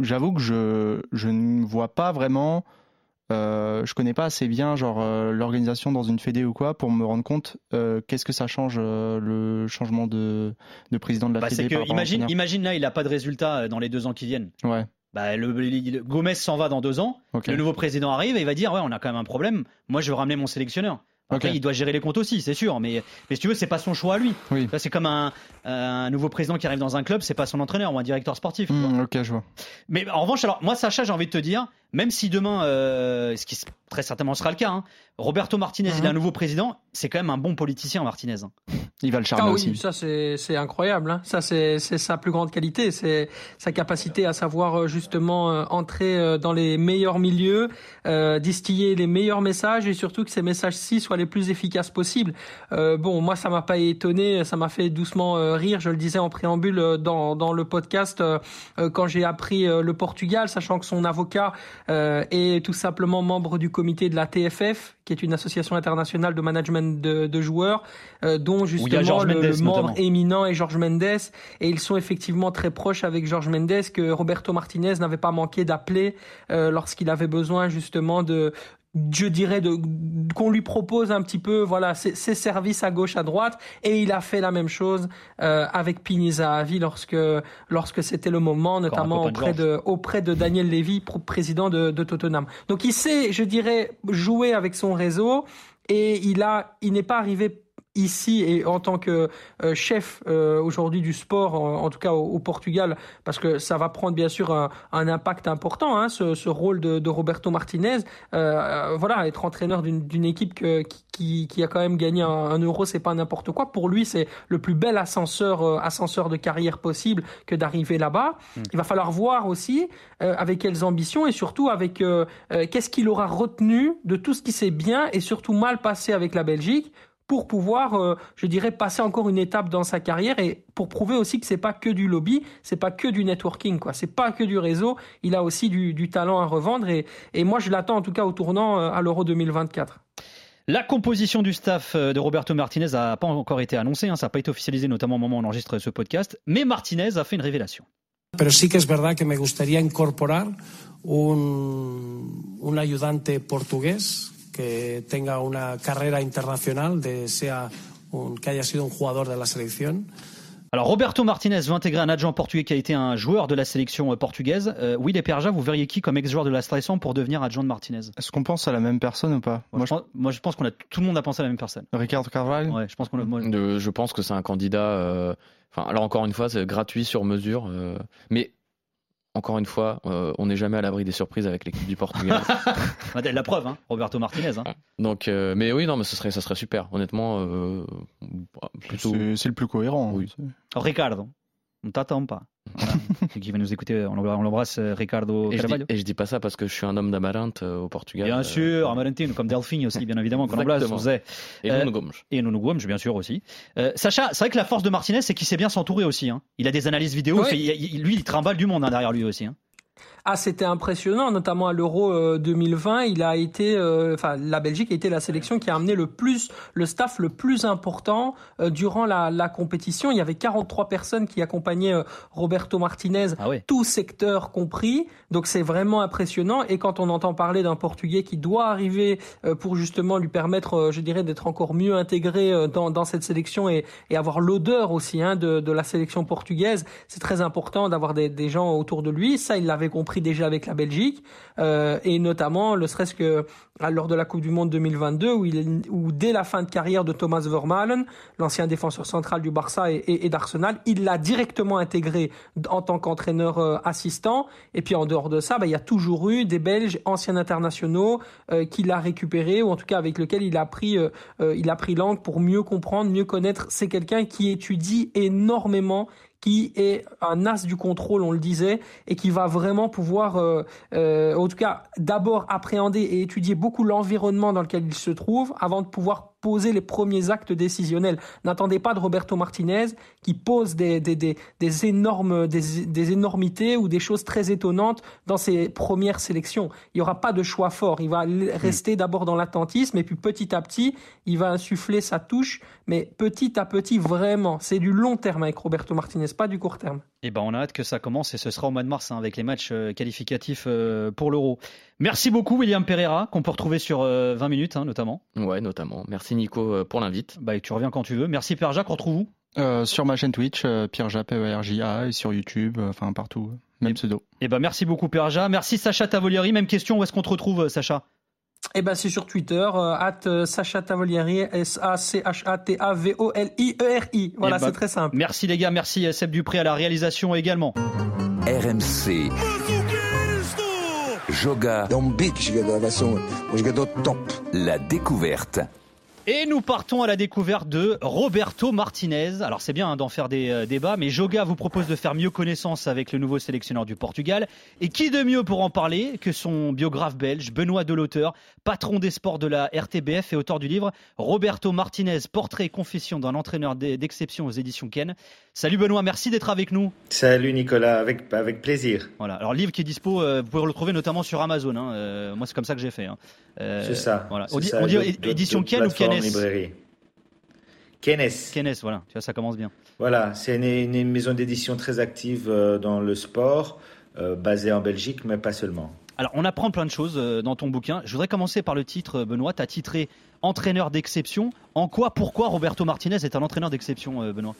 j'avoue que je, je ne vois pas vraiment euh, je connais pas assez bien genre euh, l'organisation dans une fédé ou quoi pour me rendre compte euh, qu'est-ce que ça change le changement de, de président de la Bah, fédé. que par imagine, imagine là, il a pas de résultat dans les deux ans qui viennent. Ouais. Bah, le, le- Gomez s'en va dans deux ans. Le nouveau président arrive et il va dire ouais, on a quand même un problème. Moi, je veux ramener mon sélectionneur. Après, il doit gérer les comptes aussi, c'est sûr. Mais, mais si tu veux, c'est pas son choix à lui. Oui. C'est comme un, un nouveau président qui arrive dans un club, c'est pas son entraîneur ou un directeur sportif. Hmm, ok, je vois. Mais en revanche, alors moi, Sacha, j'ai envie de te dire, même si demain, euh, ce qui très certainement sera le cas, hein, Roberto Martinez, il est un nouveau président, c'est quand même un bon politicien, Martinez. hein. Il va le charmer Ah oui, aussi. ça c'est incroyable. hein. Ça c'est sa plus grande qualité, c'est sa capacité à savoir euh, justement euh, entrer dans les meilleurs milieux, euh, distiller les meilleurs messages et surtout que ces messages-ci soient les plus efficaces possibles. Bon, moi ça m'a pas étonné, ça m'a fait doucement rire. Je le disais en préambule dans dans le podcast quand j'ai appris le Portugal, sachant que son avocat euh, est tout simplement membre du comité de la TFF, qui est une association internationale de management de, de joueurs, euh, dont justement le, Mendes, membre notamment. éminent est Georges Mendes, et ils sont effectivement très proches avec Georges Mendes que Roberto Martinez n'avait pas manqué d'appeler euh, lorsqu'il avait besoin justement de je dirais de qu'on lui propose un petit peu voilà ses, ses services à gauche à droite. Et il a fait la même chose euh, avec Pini Zahavi lorsque lorsque c'était le moment notamment auprès de auprès de Daniel Levy président de, de Tottenham. Donc il sait je dirais jouer avec son réseau. Et il a il n'est pas arrivé ici et en tant que euh, chef euh, aujourd'hui du sport, en, tout cas au, Portugal, parce que ça va prendre bien sûr un, un impact important, hein, ce, ce rôle de, de Roberto Martinez. Euh, voilà, être entraîneur d'une équipe que, qui, qui a quand même gagné un, un euro, c'est pas n'importe quoi. Pour lui, c'est le plus bel ascenseur, euh, ascenseur de carrière possible que d'arriver là-bas. Il va falloir voir aussi euh, avec quelles ambitions et surtout avec euh, euh, qu'est-ce qu'il aura retenu de tout ce qui s'est bien et surtout mal passé avec la Belgique pour pouvoir, euh, je dirais, passer encore une étape dans sa carrière et pour prouver aussi que c'est pas que du lobby, c'est pas que du networking, quoi. C'est pas que du réseau. Il a aussi du, du talent à revendre et, et moi je l'attends en tout cas au tournant euh, à l'Euro 2024. La composition du staff euh, de Roberto Martinez n'a pas encore été annoncée, hein, ça n'a pas été officialisé notamment au moment où on enregistre ce podcast, mais Martinez a fait une révélation. Pero sí que es verdad que me gustaría incorporar un, un ayudante portugués que tenga una carrera internacional, de, sea un, que haya sido un jugador de la selección. Alors Roberto Martinez veut intégrer un adjoint portugais qui a été un joueur de la sélection euh, portugaise. Euh, Will et Perja, vous verriez qui comme ex-joueur de la sélection pour devenir adjoint de Martinez Est-ce qu'on pense à la même personne ou pas? Moi, je pense, moi, je pense qu'on a tout le monde a pensé à la même personne. Ricardo Carvalho? Ouais, je pense qu'on a- moi- je pense que c'est un candidat. euh, Enfin, alors encore une fois, c'est gratuit sur mesure. euh, mais encore une fois, euh, on n'est jamais à l'abri des surprises avec l'équipe du Portugal. la preuve, hein, Roberto Martinez. hein. Donc, euh, mais oui, non, mais ce serait, ça serait super. Honnêtement, euh, plutôt. C'est le plus cohérent. Oui. Ricardo, on t'attend pas. Voilà. Qui va nous écouter, on l'embrasse, euh, Ricardo Et je, dis, et je dis pas ça parce que je suis un homme d'amarante euh, au Portugal. Bien euh, sûr, Amarantino, comme Delphine aussi, bien évidemment, qu'on embrasse, sait. Et Euh, Nuno Gomes. Et Nuno Gomes, bien sûr aussi. Euh, Sacha, c'est vrai que la force de Martinez, c'est qu'il sait bien s'entourer aussi. hein. Il a des analyses vidéo, Ouais. fait- il- il- lui, il trimballe du monde hein, derrière lui aussi. hein. Ah, c'était impressionnant, notamment à l'Euro euh, 2020. Il a été, euh, enfin, la Belgique a été la sélection qui a amené le plus, le staff le plus important euh, durant la, la compétition. Il y avait 43 personnes qui accompagnaient euh, Roberto Martinez, Ah ouais. tout secteur compris. Donc c'est vraiment impressionnant. Et quand on entend parler d'un Portugais qui doit arriver euh, pour justement lui permettre, euh, je dirais, d'être encore mieux intégré euh, dans, dans cette sélection et, et avoir l'odeur aussi hein, de, de la sélection portugaise, c'est très important d'avoir des, des gens autour de lui. Ça, il l'avait compris déjà avec la Belgique euh, et notamment, le serait-ce que à- lors de la Coupe du Monde 2022, où, il, où dès la fin de carrière de Thomas Vermaelen, l'ancien défenseur central du Barça et, d'Arsenal, il l'a directement intégré en tant qu'entraîneur euh, assistant. Et puis en dehors de ça, bah, il y a toujours eu des Belges anciens internationaux euh, qu'il a récupéré ou en tout cas avec lequel il a pris, euh, euh, il a pris langue pour mieux comprendre, mieux connaître. C'est quelqu'un qui étudie énormément qui est un as du contrôle, on le disait, et qui va vraiment pouvoir, euh, euh, en tout cas, d'abord appréhender et étudier beaucoup l'environnement dans lequel il se trouve, avant de pouvoir poser les premiers actes décisionnels. N'attendez pas de Roberto Martinez qui pose des, des, des, des énormes, des, des, énormités ou des choses très étonnantes dans ses premières sélections. Il n'y aura pas de choix fort. Il va rester d'abord dans l'attentisme et puis petit à petit, il va insuffler sa touche, mais petit à petit, vraiment. C'est du long terme avec Roberto Martinez, pas du court terme. Et eh ben, on a hâte que ça commence et ce sera au mois de mars hein, avec les matchs euh, qualificatifs euh, pour l'Euro. Merci beaucoup William Pereira qu'on peut retrouver sur 20 euh, minutes hein, notamment. Ouais, notamment. Merci Nico pour l'invite. Bah, et tu reviens quand tu veux. Merci Pierre Jacques, retrouve vous sur ma chaîne Twitch, Pierre Jacques, et sur YouTube, enfin partout, même pseudo. Et eh ben merci beaucoup Pierre Jacques. Merci Sacha Tavolieri. Même question, où est-ce qu'on te retrouve Sacha? Eh ben c'est sur Twitter, at Sacha Tavolieri, S-A-C-H-A-T-A-V-O-L-I-E-R-I. Voilà, eh ben, c'est très simple. Merci les gars, merci Seb Dupré à la réalisation également. RMC. Joga. La découverte. Et nous partons à la découverte de Roberto Martinez. Alors c'est bien hein, d'en faire des euh, débats, mais Joga vous propose de faire mieux connaissance avec le nouveau sélectionneur du Portugal. Et qui de mieux pour en parler que son biographe belge, Benoît Delauteur, patron des sports de la RTBF et auteur du livre Roberto Martinez, portrait et confession d'un entraîneur d'exception aux éditions Ken. Salut Benoît, merci d'être avec nous. Salut Nicolas, avec, avec plaisir. Voilà, alors livre qui est dispo, euh, vous pouvez le trouver notamment sur Amazon. Hein. Euh, moi c'est comme ça que j'ai fait. Hein. c'est ça. Voilà. On dit, on dit édition Ken ou Ken librairie. Kenes. Kenes, voilà, tu vois, ça commence bien. Voilà, c'est une, maison d'édition très active euh, dans le sport, euh, basée en Belgique, mais pas seulement. Alors, on apprend plein de choses euh, dans ton bouquin. Je voudrais commencer par le titre, Benoît. Tu as titré Entraîneur d'exception. En quoi, pourquoi Roberto Martinez est un entraîneur d'exception, Benoît?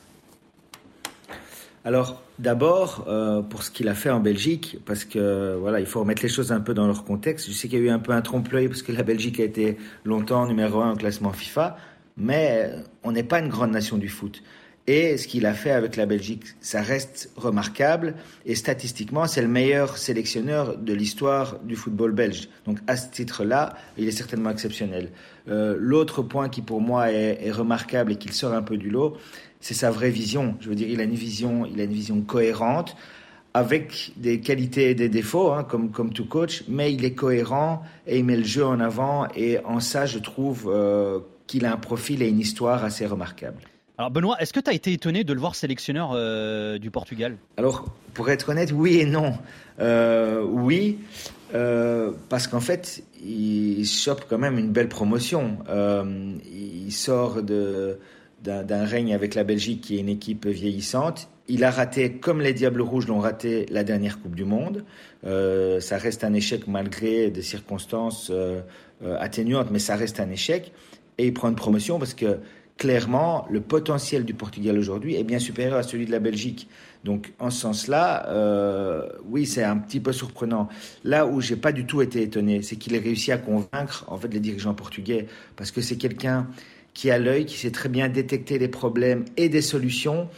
Alors d'abord pour ce qu'il a fait en Belgique, parce que voilà, il faut remettre les choses un peu dans leur contexte. Je sais qu'il y a eu un peu un trompe-l'œil parce que la Belgique a été longtemps numéro un au classement FIFA, mais on n'est pas une grande nation du foot. Et ce qu'il a fait avec la Belgique, ça reste remarquable. Et statistiquement, c'est le meilleur sélectionneur de l'histoire du football belge. Donc à ce titre-là, il est certainement exceptionnel. Euh, L'autre point qui pour moi est, est remarquable et qu'il sort un peu du lot, c'est sa vraie vision. Je veux dire, il a une vision, il a une vision cohérente avec des qualités et des défauts, hein, comme, comme tout coach, mais il est cohérent et il met le jeu en avant. Et en ça, je trouve euh, qu'il a un profil et une histoire assez remarquable. Alors Benoît, est-ce que tu as été étonné de le voir sélectionneur euh, du Portugal? Alors, pour être honnête, oui et non. Euh, oui, parce qu'en fait, il chope quand même une belle promotion. il sort de d'un règne avec la Belgique qui est une équipe vieillissante. Il a raté, comme les Diables Rouges l'ont raté, la dernière Coupe du Monde. Euh, ça reste un échec malgré des circonstances euh, euh, atténuantes, mais ça reste un échec. Et il prend une promotion parce que clairement, le potentiel du Portugal aujourd'hui est bien supérieur à celui de la Belgique. Donc, en ce sens-là, oui, c'est un petit peu surprenant. Là où j'ai pas du tout été étonné, c'est qu'il ait réussi à convaincre en fait les dirigeants portugais, parce que c'est quelqu'un qui a l'œil, qui sait très bien détecter les problèmes et des solutions.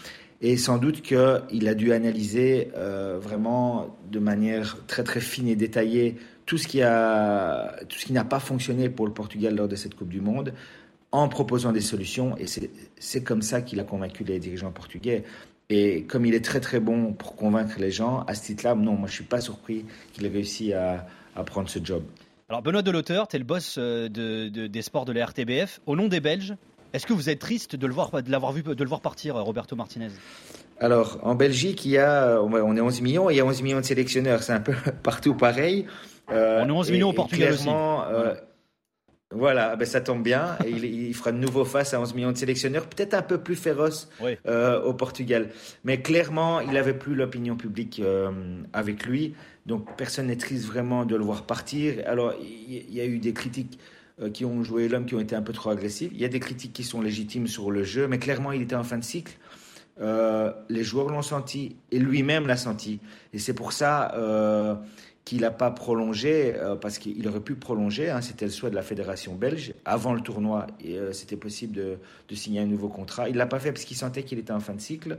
Et sans doute qu'il a dû analyser euh, vraiment de manière très très fine et détaillée tout ce qui n'a pas fonctionné pour le Portugal lors de cette Coupe du Monde, en proposant des solutions. Et c'est comme ça qu'il a convaincu les dirigeants portugais. Et comme il est très très bon pour convaincre les gens, à ce titre-là, non, moi je suis pas surpris qu'il ait réussi à prendre ce job. Alors Benoît Delauteur, tu es le boss euh, de, des sports de la RTBF. Au nom des Belges, est-ce que vous êtes triste de le voir, de l'avoir vu, de le voir partir, euh, Roberto Martinez? Alors en Belgique, il y a, on est 11 millions, et il y a 11 millions de sélectionneurs. C'est un peu partout pareil. Euh, on est 11 millions au Portugal aussi. Voilà, ben ça tombe bien. Il, fera de nouveau face à 11 millions de sélectionneurs, peut-être un peu plus féroces au Portugal. Mais clairement, il n'avait plus l'opinion publique avec lui. Donc personne n'est triste vraiment de le voir partir. Alors il y, a eu des critiques euh, qui ont joué l'homme qui ont été un peu trop agressifs. Il y a des critiques qui sont légitimes sur le jeu, mais clairement il était en fin de cycle. Euh, les joueurs l'ont senti et lui-même l'a senti. Et c'est pour ça euh, qu'il n'a pas prolongé, parce qu'il aurait pu prolonger, hein, c'était le souhait de la fédération belge. Avant le tournoi, c'était possible de, signer un nouveau contrat. Il ne l'a pas fait parce qu'il sentait qu'il était en fin de cycle.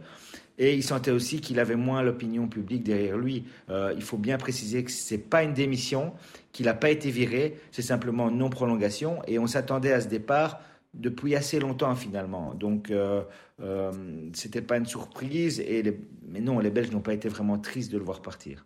Et il sentait aussi qu'il avait moins l'opinion publique derrière lui. Euh, il faut bien préciser que ce n'est pas une démission, qu'il n'a pas été viré, c'est simplement non prolongation. Et on s'attendait à ce départ depuis assez longtemps finalement. Donc euh, euh, c'était pas une surprise. Et Mais non, les Belges n'ont pas été vraiment tristes de le voir partir.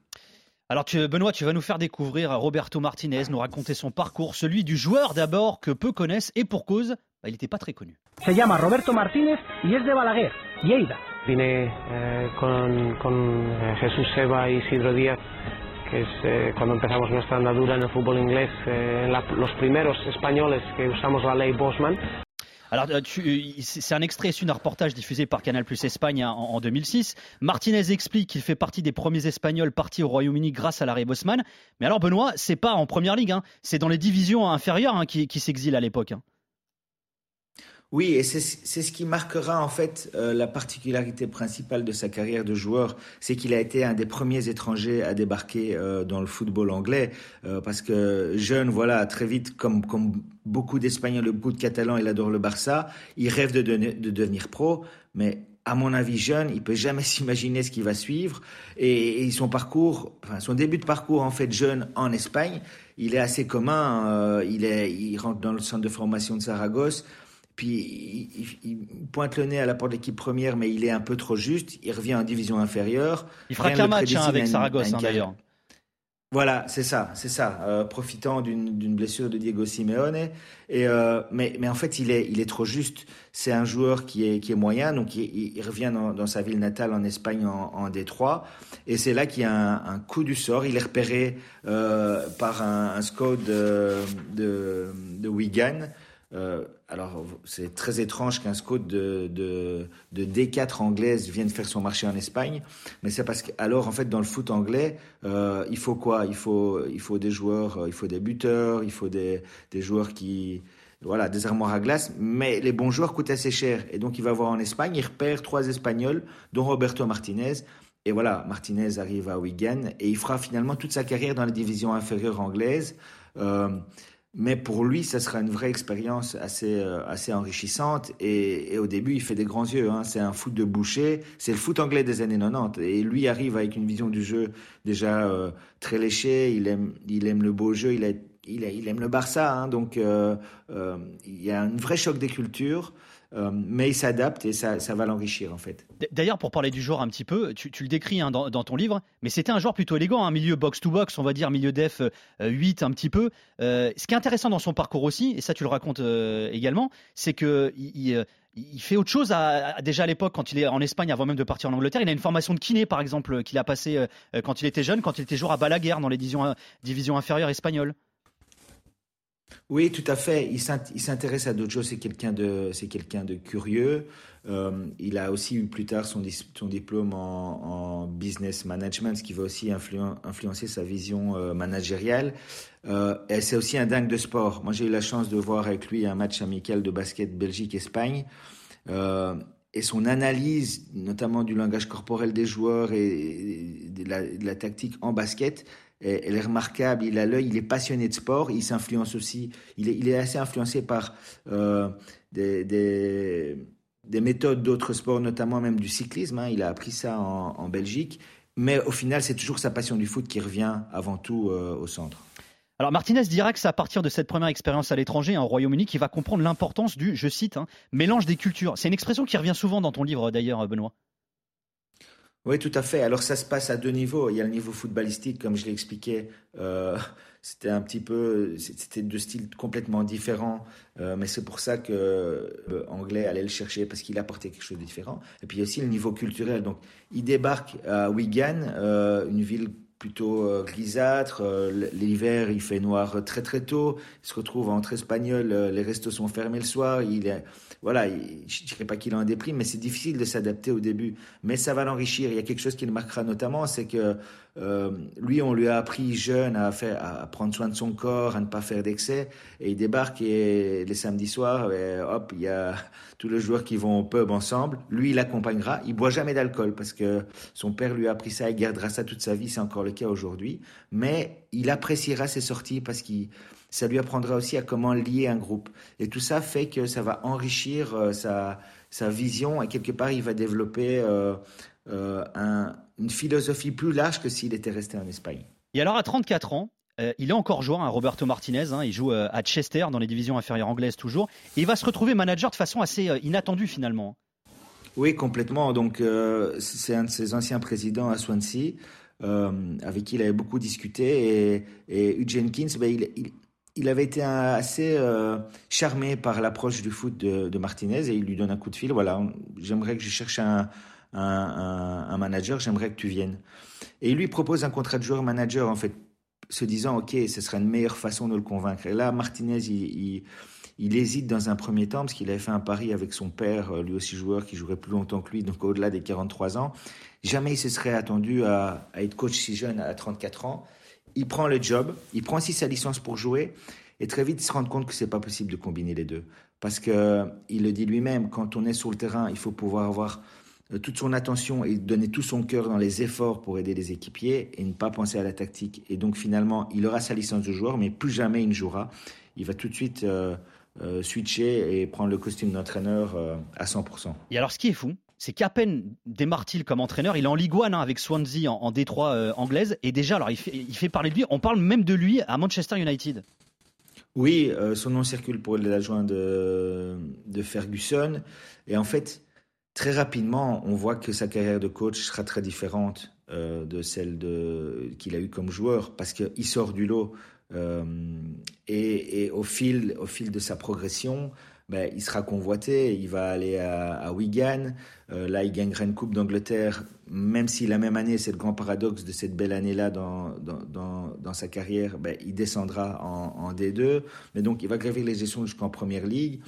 Alors Benoît, tu vas nous faire découvrir Roberto Martinez, nous raconter son parcours, celui du joueur d'abord que peu connaissent et pour cause, bah, il n'était pas très connu. Se llama Roberto Martínez y es de Balaguer, Lleida. Vine eh, con, con eh, Jesús Seba y Isidro Díaz, que es eh, cuando empezamos nuestra andadura en el fútbol inglés, eh, la, los primeros españoles que usamos la ley Bosman. Alors, euh, c'est un extrait issu d'un reportage diffusé par Canal Plus Espagne en, en 2006. Martinez explique qu'il fait partie des premiers Espagnols partis au Royaume-Uni grâce à l'arrêt Bosman. Mais alors, Benoît, c'est pas en première ligue, hein. c'est dans les divisions inférieures hein, qui, qui s'exile à l'époque. Hein. Oui, et c'est ce qui marquera en fait euh, la particularité principale de sa carrière de joueur, c'est qu'il a été un des premiers étrangers à débarquer euh, dans le football anglais, euh, parce que jeune, voilà, très vite, comme, comme beaucoup d'Espagnols, beaucoup de Catalans, il adore le Barça, il rêve de, de devenir pro, mais à mon avis, jeune, il peut jamais s'imaginer ce qui va suivre. Et, son parcours, enfin son début de parcours en fait jeune en Espagne, il est assez commun. Il est, il rentre dans le centre de formation de Saragosse. Puis il, il, pointe le nez à la porte de l'équipe première, mais il est un peu trop juste. Il revient en division inférieure. Il fera qu'un match hein, avec Saragosse hein, d'ailleurs. Voilà, c'est ça, c'est ça. Euh, profitant d'une blessure de Diego Simeone, et euh, mais mais en fait il est il est trop juste. C'est un joueur qui est qui est moyen, donc il, il revient dans, dans, sa ville natale en Espagne en, en Détroit, et c'est là qu'il y a un, un, coup du sort. Il est repéré euh, par un, un scout de, de, de Wigan euh, alors, c'est très étrange qu'un scout de, de, de, D4 anglaise vienne faire son marché en Espagne, mais c'est parce que, alors, en fait, dans le foot anglais, euh, il faut quoi? Il faut, il faut des joueurs, euh, il faut des buteurs, il faut des, des joueurs qui, voilà, des armoires à glace, mais les bons joueurs coûtent assez cher. Et donc, il va voir en Espagne, il repère trois Espagnols, dont Roberto Martinez. Et voilà, Martinez arrive à Wigan et il fera finalement toute sa carrière dans la division inférieure anglaise. Mais pour lui, ça sera une vraie expérience assez, euh, assez enrichissante. Et, et, au début, il fait des grands yeux. Hein. C'est un foot de boucher. C'est le foot anglais des années 90. Et lui arrive avec une vision du jeu déjà euh, très léchée. Il aime, il aime le beau jeu. Il, a, il, a, il aime le Barça. Hein. Donc, euh, euh il y a un vrai choc des cultures. Euh, mais il s'adapte et ça, va l'enrichir en fait. D'ailleurs, pour parler du joueur un petit peu, tu, le décris hein, dans, ton livre, mais c'était un joueur plutôt élégant, un milieu box-to-box, on va dire milieu def 8 euh, un petit peu. Euh, ce qui est intéressant dans son parcours aussi, et ça tu le racontes également, c'est que il, fait autre chose déjà à l'époque quand il est en Espagne avant même de partir en Angleterre. Il a une formation de kiné par exemple qu'il a passé quand il était jeune, quand il était joueur à Balaguer dans les divisions inférieures espagnoles. Oui, tout à fait. Il s'intéresse à d'autres choses. C'est quelqu'un de, curieux. Euh, il a aussi eu plus tard son, diplôme en, business management, ce qui va aussi influen, influencer sa vision euh, managériale. Euh, et c'est aussi un dingue de sport. Moi, j'ai eu la chance de voir avec lui un match amical de basket Belgique-Espagne. Et son analyse, notamment du langage corporel des joueurs et de la tactique en basket, elle est remarquable, il a l'œil, il est passionné de sport, il s'influence aussi, il est, assez influencé par euh, des, des, des, méthodes d'autres sports, notamment même du cyclisme, hein. il a appris ça en, Belgique, mais au final c'est toujours sa passion du foot qui revient avant tout euh, au centre. Alors Martinez dira que c'est à partir de cette première expérience à l'étranger, en Royaume-Uni, qu'il va comprendre l'importance du, je cite, hein, mélange des cultures. C'est une expression qui revient souvent dans ton livre d'ailleurs, Benoît. Oui, tout à fait. Alors ça se passe à deux niveaux. Il y a le niveau footballistique, comme je l'ai expliqué. Euh, c'était un petit peu, c'était deux styles complètement différents, euh, mais c'est pour ça que l'anglais allait le chercher parce qu'il apportait quelque chose de différent. Et puis il y a aussi le niveau culturel. Donc il débarque à Wigan, euh, une ville plutôt euh, grisâtre. Euh, l'hiver, il fait noir très très tôt. Il se retrouve entre espagnols. Euh, les restos sont fermés le soir. Il est, voilà, il, je dirais pas qu'il en déprime, mais c'est difficile de s'adapter au début. Mais ça va l'enrichir. Il y a quelque chose qui le marquera notamment, c'est que euh, lui, on lui a appris jeune à, faire, à prendre soin de son corps, à ne pas faire d'excès. Et il débarque et les samedis soirs, et hop, il y a tous les joueurs qui vont au pub ensemble. Lui, il accompagnera. Il boit jamais d'alcool parce que son père lui a appris ça. Il gardera ça toute sa vie. C'est encore le cas aujourd'hui. Mais il appréciera ses sorties parce qu'il ça lui apprendra aussi à comment lier un groupe. Et tout ça fait que ça va enrichir euh, sa, sa vision et quelque part, il va développer euh, euh, un, une philosophie plus large que s'il était resté en Espagne. Et alors, à 34 ans, euh, il est encore joueur, hein, Roberto Martinez. Hein, il joue euh, à Chester dans les divisions inférieures anglaises toujours. Et il va se retrouver manager de façon assez inattendue finalement. Oui, complètement. Donc, c'est un de ses anciens présidents à Swansea, avec qui il avait beaucoup discuté. Et, et Hugh Jenkins, ben, il, il, il avait été assez euh, charmé par l'approche du foot de, Martinez et il lui donne un coup de fil. Voilà, j'aimerais que je cherche un, un, manager, j'aimerais que tu viennes. Et il lui propose un contrat de joueur-manager, en fait, se disant, OK, ce serait une meilleure façon de le convaincre. Et là, Martinez, il, hésite dans un premier temps parce qu'il avait fait un pari avec son père, euh, lui aussi joueur, qui jouerait plus longtemps que lui, donc au-delà des 43 ans. Jamais il se serait attendu à, être coach si jeune à 34 ans il prend le job, il prend aussi sa licence pour jouer, et très vite il se rend compte que c'est pas possible de combiner les deux. Parce que il le dit lui-même, quand on est sur le terrain, il faut pouvoir avoir toute son attention et donner tout son cœur dans les efforts pour aider les équipiers et ne pas penser à la tactique. Et donc finalement, il aura sa licence de joueur, mais plus jamais il ne jouera. Il va tout de suite euh, euh, switcher et prendre le costume d'entraîneur à 100%. Et alors ce qui est fou, c'est qu'à peine démarre-t-il comme entraîneur, il est en Ligue 1 hein, avec Swansea en, Détroit euh, anglaise, et déjà, alors il fait, parler de lui, on parle même de lui à Manchester United. Oui, euh, son nom circule pour l'adjoint de, de Ferguson, et en fait, très rapidement, on voit que sa carrière de coach sera très différente euh, de celle qu'il a eue comme joueur, parce qu'il sort du lot. et, au, fil, au fil de sa progression, ben, il sera convoité, il va aller à, Wigan. Euh, là, il gagnera une Coupe d'Angleterre, même si la même année, c'est le grand paradoxe de cette belle année-là dans, dans, dans, sa carrière, ben, il descendra en, D2. Mais donc, il va gravir les gestions jusqu'en Première Ligue.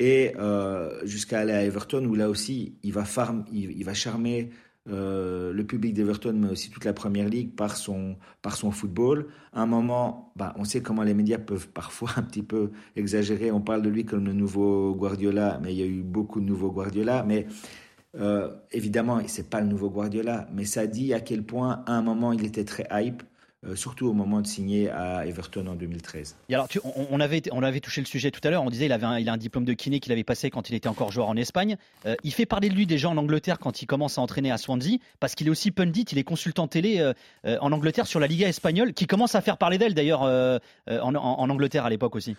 Et euh, jusqu'à aller à Everton, où là aussi, il va, farm, il va charmer euh, le public d'Everton, mais aussi toute la Première Ligue par son, par son football. À un moment, bah, on sait comment les médias peuvent parfois un petit peu exagérer. On parle de lui comme le nouveau Guardiola, mais il y a eu beaucoup de nouveaux Guardiola. Mais euh, évidemment, c'est pas le nouveau Guardiola, mais ça dit à quel point, à un moment, il était très hype. Euh, surtout au moment de signer à Everton en 2013. Et alors, on, avait, on avait touché le sujet tout à l'heure, on disait qu'il avait un, il a un diplôme de kiné qu'il avait passé quand il était encore joueur en Espagne. Euh, il fait parler de lui déjà en Angleterre quand il commence à entraîner à Swansea, parce qu'il est aussi pundit, il est consultant télé euh, en Angleterre sur la Liga espagnole, qui commence à faire parler d'elle d'ailleurs en, Angleterre à l'époque aussi.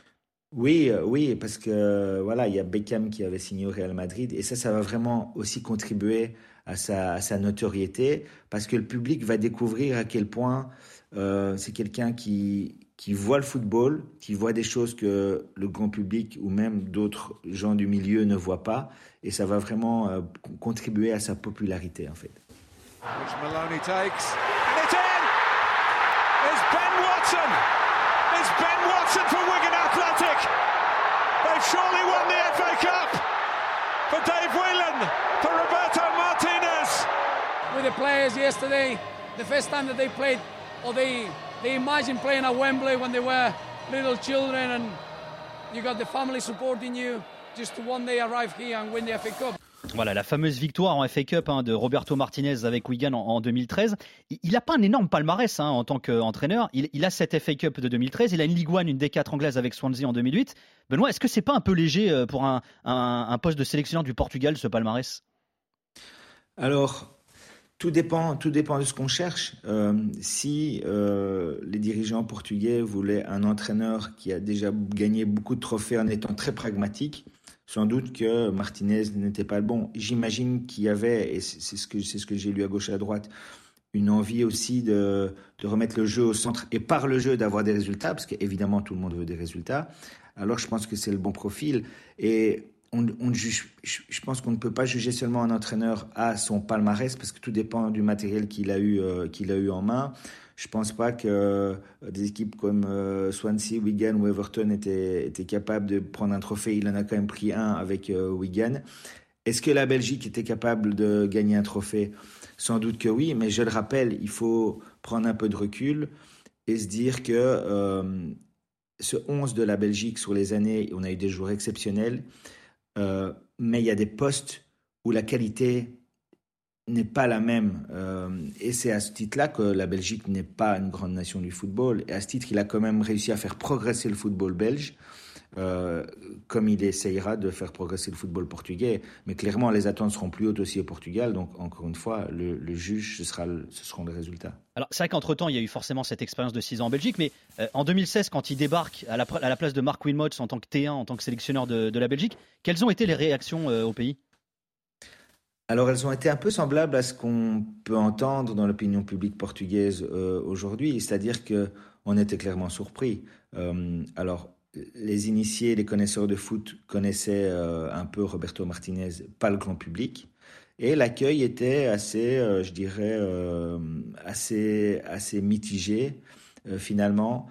Oui, oui, parce que voilà, il y a Beckham qui avait signé au Real Madrid, et ça, ça va vraiment aussi contribuer à sa, à sa notoriété, parce que le public va découvrir à quel point euh, c'est quelqu'un qui, qui voit le football, qui voit des choses que le grand public ou même d'autres gens du milieu ne voient pas. Et ça va vraiment euh, contribuer à sa popularité, en fait. Which Maloney takes. And it's in! It's Ben Watson! It's Ben Watson for Wigan Athletic! They've surely won the FA Cup! For Dave Whelan, for Roberto Martinez! With the players yesterday, the first time that they played or they they imagine playing at Wembley when they were little children and you got the family supporting you just to one day arrive here and win the FA Cup. Voilà la fameuse victoire en FA Cup hein, de Roberto Martinez avec Wigan en, 2013. Il n'a pas un énorme palmarès hein, en tant qu'entraîneur. Il, il, a cette FA Cup de 2013, il a une Ligue 1, une D4 anglaise avec Swansea en 2008. Benoît, est-ce que c'est pas un peu léger euh, pour un, un, un poste de sélectionneur du Portugal ce palmarès? Alors, tout dépend, tout dépend de ce qu'on cherche. Euh, si euh, les dirigeants portugais voulaient un entraîneur qui a déjà gagné beaucoup de trophées en étant très pragmatique, sans doute que Martinez n'était pas le bon. J'imagine qu'il y avait, et c'est ce que ce que j'ai lu à gauche et à droite, une envie aussi de, de remettre le jeu au centre et par le jeu d'avoir des résultats, parce qu'évidemment tout le monde veut des résultats. Alors je pense que c'est le bon profil. Et je pense qu'on ne peut pas juger seulement un entraîneur à son palmarès parce que tout dépend du matériel qu'il a eu euh, qu'il a eu en main. Je pense pas que euh, des équipes comme euh, Swansea, Wigan ou Everton étaient, étaient capables de prendre un trophée. Il en a quand même pris un avec Wigan. Est-ce que la Belgique était capable de gagner un trophée? Sans doute que oui, mais je le rappelle, il faut prendre un peu de recul et se dire que ce 11 de la Belgique sur les années, on a eu des joueurs exceptionnels. Euh, mais il y a des postes où la qualité n'est pas la même. Euh, et c'est à ce titre-là que la Belgique n'est pas une grande nation du football. Et à ce titre, il a quand même réussi à faire progresser le football belge. Euh, comme il essayera de faire progresser le football portugais. Mais clairement, les attentes seront plus hautes aussi au Portugal. Donc, encore une fois, le, juge, ce, sera, ce seront les résultats. Alors, c'est vrai qu'entre-temps, il y a eu forcément cette expérience de 6 ans en Belgique. Mais euh, en 2016, quand il débarque à la, à la place de Marc Wilmots en tant que T1, en tant que sélectionneur de, la Belgique, quelles ont été les réactions euh, au pays? Alors elles ont été un peu semblables à ce qu'on peut entendre dans l'opinion publique portugaise aujourd'hui, c'est-à-dire que on était clairement surpris. Alors les initiés, les connaisseurs de foot connaissaient euh, un peu Roberto Martinez, pas le grand public, et l'accueil était assez, je dirais, assez assez mitigé finalement.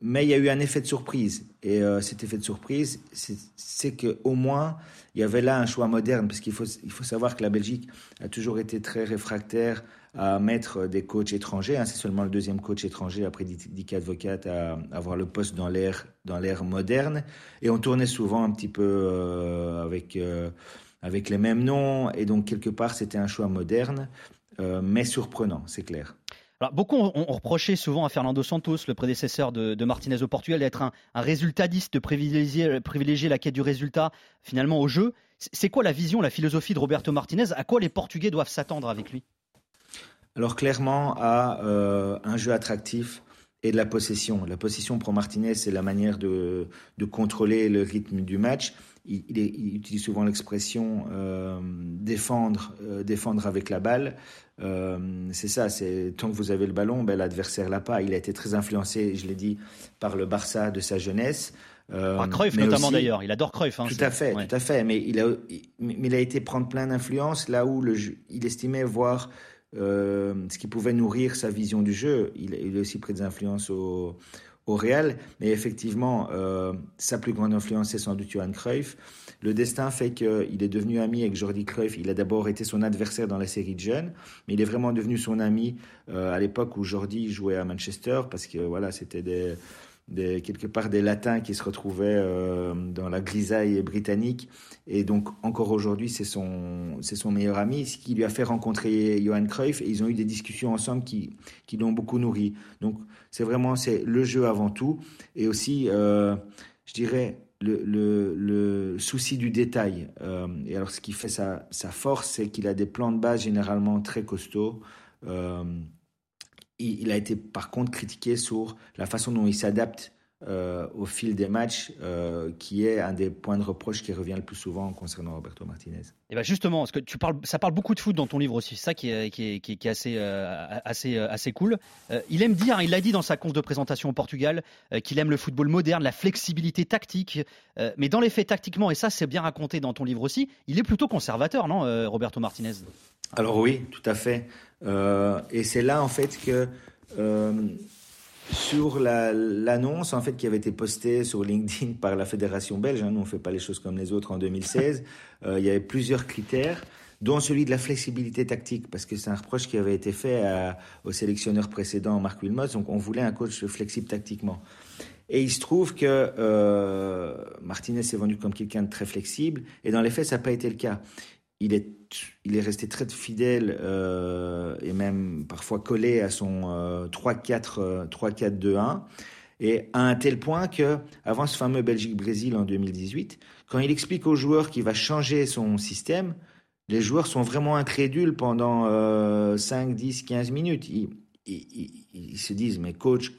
Mais il y a eu un effet de surprise, et cet effet de surprise, c'est que au moins il y avait là un choix moderne, parce qu'il faut, il faut savoir que la Belgique a toujours été très réfractaire à mettre des coachs étrangers. Hein. C'est seulement le deuxième coach étranger après Dick Advocat à avoir le poste dans l'ère moderne. Et on tournait souvent un petit peu euh, avec euh, avec les mêmes noms. Et donc quelque part c'était un choix moderne, euh, mais surprenant, c'est clair. Beaucoup ont, reproché souvent à Fernando Santos, le prédécesseur de, Martinez au Portugal, d'être un, résultatiste, de privilégier, privilégier la quête du résultat finalement au jeu. C'est quoi la vision, la philosophie de Roberto Martinez? À quoi les Portugais doivent s'attendre avec lui? Alors clairement à euh, un jeu attractif et de la possession. La possession pour Martinez, c'est la manière de, contrôler le rythme du match. Il, utilise souvent l'expression euh, défendre, euh, défendre avec la balle. Euh, c'est ça, c'est tant que vous avez le ballon, ben, l'adversaire l'a pas. Il a été très influencé, je l'ai dit, par le Barça de sa jeunesse. Euh, par Cruyff notamment d'ailleurs, il adore Cruyff. Hein, tout à fait, tout à fait. Mais il a, il a été prendre plein d'influence là où le, il estimait voir euh, ce qui pouvait nourrir sa vision du jeu. Il, il a aussi pris des influences au, au Real, mais effectivement, euh, sa plus grande influence, c'est sans doute Johan Cruyff. Le destin fait qu'il est devenu ami avec Jordi Cruyff. Il a d'abord été son adversaire dans la série de jeunes, mais il est vraiment devenu son ami euh, à l'époque où Jordi jouait à Manchester, parce que voilà, c'était des, quelque part des latins qui se retrouvaient euh, dans la grisaille britannique. Et donc, encore aujourd'hui, c'est son, son meilleur ami, ce qui lui a fait rencontrer Johan Cruyff. Et ils ont eu des discussions ensemble qui, qui l'ont beaucoup nourri. Donc, c'est vraiment le jeu avant tout. Et aussi, euh, je dirais, le, le, le, souci du détail. Euh, et alors, ce qui fait sa, sa force, c'est qu'il a des plans de base généralement très costauds. Il a été par contre critiqué sur la façon dont il s'adapte euh, au fil des matchs, euh, qui est un des points de reproche qui revient le plus souvent concernant Roberto Martinez. Et ben justement, parce que tu parles, ça parle beaucoup de foot dans ton livre aussi, c'est ça qui est, qui est, qui est, assez, euh, assez, assez cool. il aime dire, il l'a dit dans sa conf de présentation au Portugal, qu'il aime le football moderne, la flexibilité tactique. mais dans les faits, tactiquement, et ça c'est bien raconté dans ton livre aussi, il est plutôt conservateur, non, Roberto Martinez? Alors oui, tout à fait. Et c'est là en fait que sur l'annonce en fait qui avait été postée sur LinkedIn par la fédération belge. Hein, nous on fait pas les choses comme les autres en 2016. Euh, il y avait plusieurs critères dont celui de la flexibilité tactique, parce que c'est un reproche qui avait été fait au sélectionneur précédent, Marc Wilmots. Donc, on voulait un coach flexible tactiquement. Et il se trouve que euh, Martinez s'est vendu comme quelqu'un de très flexible, et dans les faits, ça n'a pas été le cas il est, il est resté très fidèle euh, et même parfois collé à son 3-4, 3-4-2-1. Et à un tel point que, avant ce fameux Belgique-Brésil en 2018, quand il explique aux joueurs qu'il va changer son système, les joueurs sont vraiment incrédules pendant 5, 10, 15 minutes. Ils, se disent, mais coach,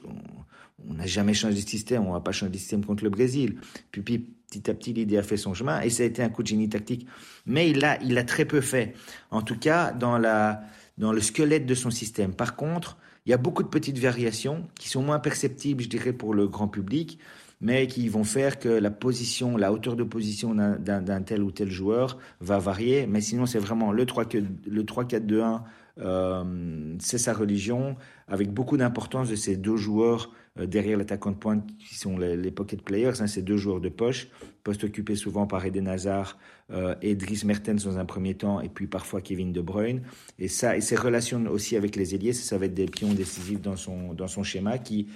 on n'a jamais changé de système, on va pas changer de système contre le Brésil. Puis, puis petit à petit, l'idée a fait son chemin et ça a été un coup de génie tactique. Mais il l'a, il a très peu fait. En tout cas, dans la, dans le squelette de son système. Par contre, il y a beaucoup de petites variations qui sont moins perceptibles, je dirais, pour le grand public, mais qui vont faire que la position, la hauteur de position d'un, tel ou tel joueur va varier. Mais sinon, c'est vraiment le 3-4-2-1, euh, c'est sa religion, avec beaucoup d'importance de ces deux joueurs derrière l'attaquant de pointe qui sont les, pocket players, hein, ces deux joueurs de poche, poste occupé souvent par Eden Hazard euh, et Mertens dans un premier temps, et puis parfois Kevin De Bruyne. Et ça, et ses relations aussi avec les ailiers, ça, va être des pions décisifs dans son, dans son schéma qui,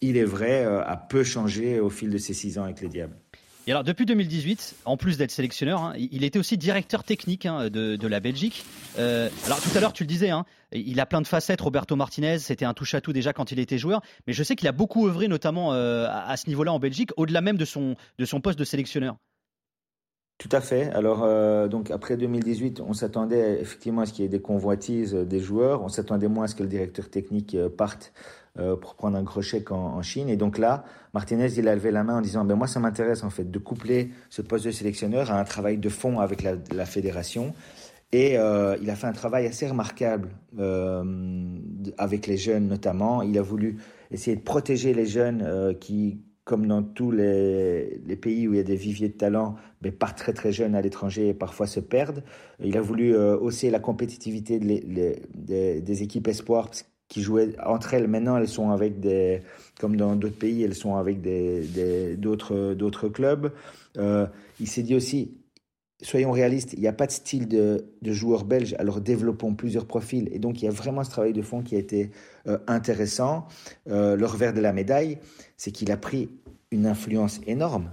il est vrai, euh, a peu changé au fil de ses six ans avec les Diables. Et alors depuis 2018, en plus d'être sélectionneur, hein, il était aussi directeur technique hein, de, la Belgique. Euh, alors tout à l'heure tu le disais, hein, il a plein de facettes. Roberto Martinez, c'était un touche à tout déjà quand il était joueur, mais je sais qu'il a beaucoup œuvré notamment euh, à, ce niveau-là en Belgique, au-delà même de son de son poste de sélectionneur. Tout à fait. Alors, euh, donc après 2018, on s'attendait effectivement à ce qu'il y ait des convoitises des joueurs. On s'attendait moins à ce que le directeur technique parte pour prendre un gros chèque en, Chine. Et donc là, Martinez, il a levé la main en disant, ben moi, ça m'intéresse en fait de coupler ce poste de sélectionneur à un travail de fond avec la, fédération. Et euh, il a fait un travail assez remarquable euh, avec les jeunes notamment. Il a voulu essayer de protéger les jeunes euh, qui, comme dans tous les, pays où il y a des viviers de talent, mais partent très très jeunes à l'étranger et parfois se perdent. Il a voulu euh, hausser la compétitivité des, équipes espoirs qui jouaient entre elles. Maintenant, elles sont avec des, comme dans d'autres pays, elles sont avec des, d'autres, d'autres clubs. Euh, il s'est dit aussi, soyons réalistes, il n'y a pas de style de, de, joueur belge, alors développons plusieurs profils. Et donc, il y a vraiment ce travail de fond qui a été euh, intéressant. Euh, le revers de la médaille, c'est qu'il a pris une influence énorme.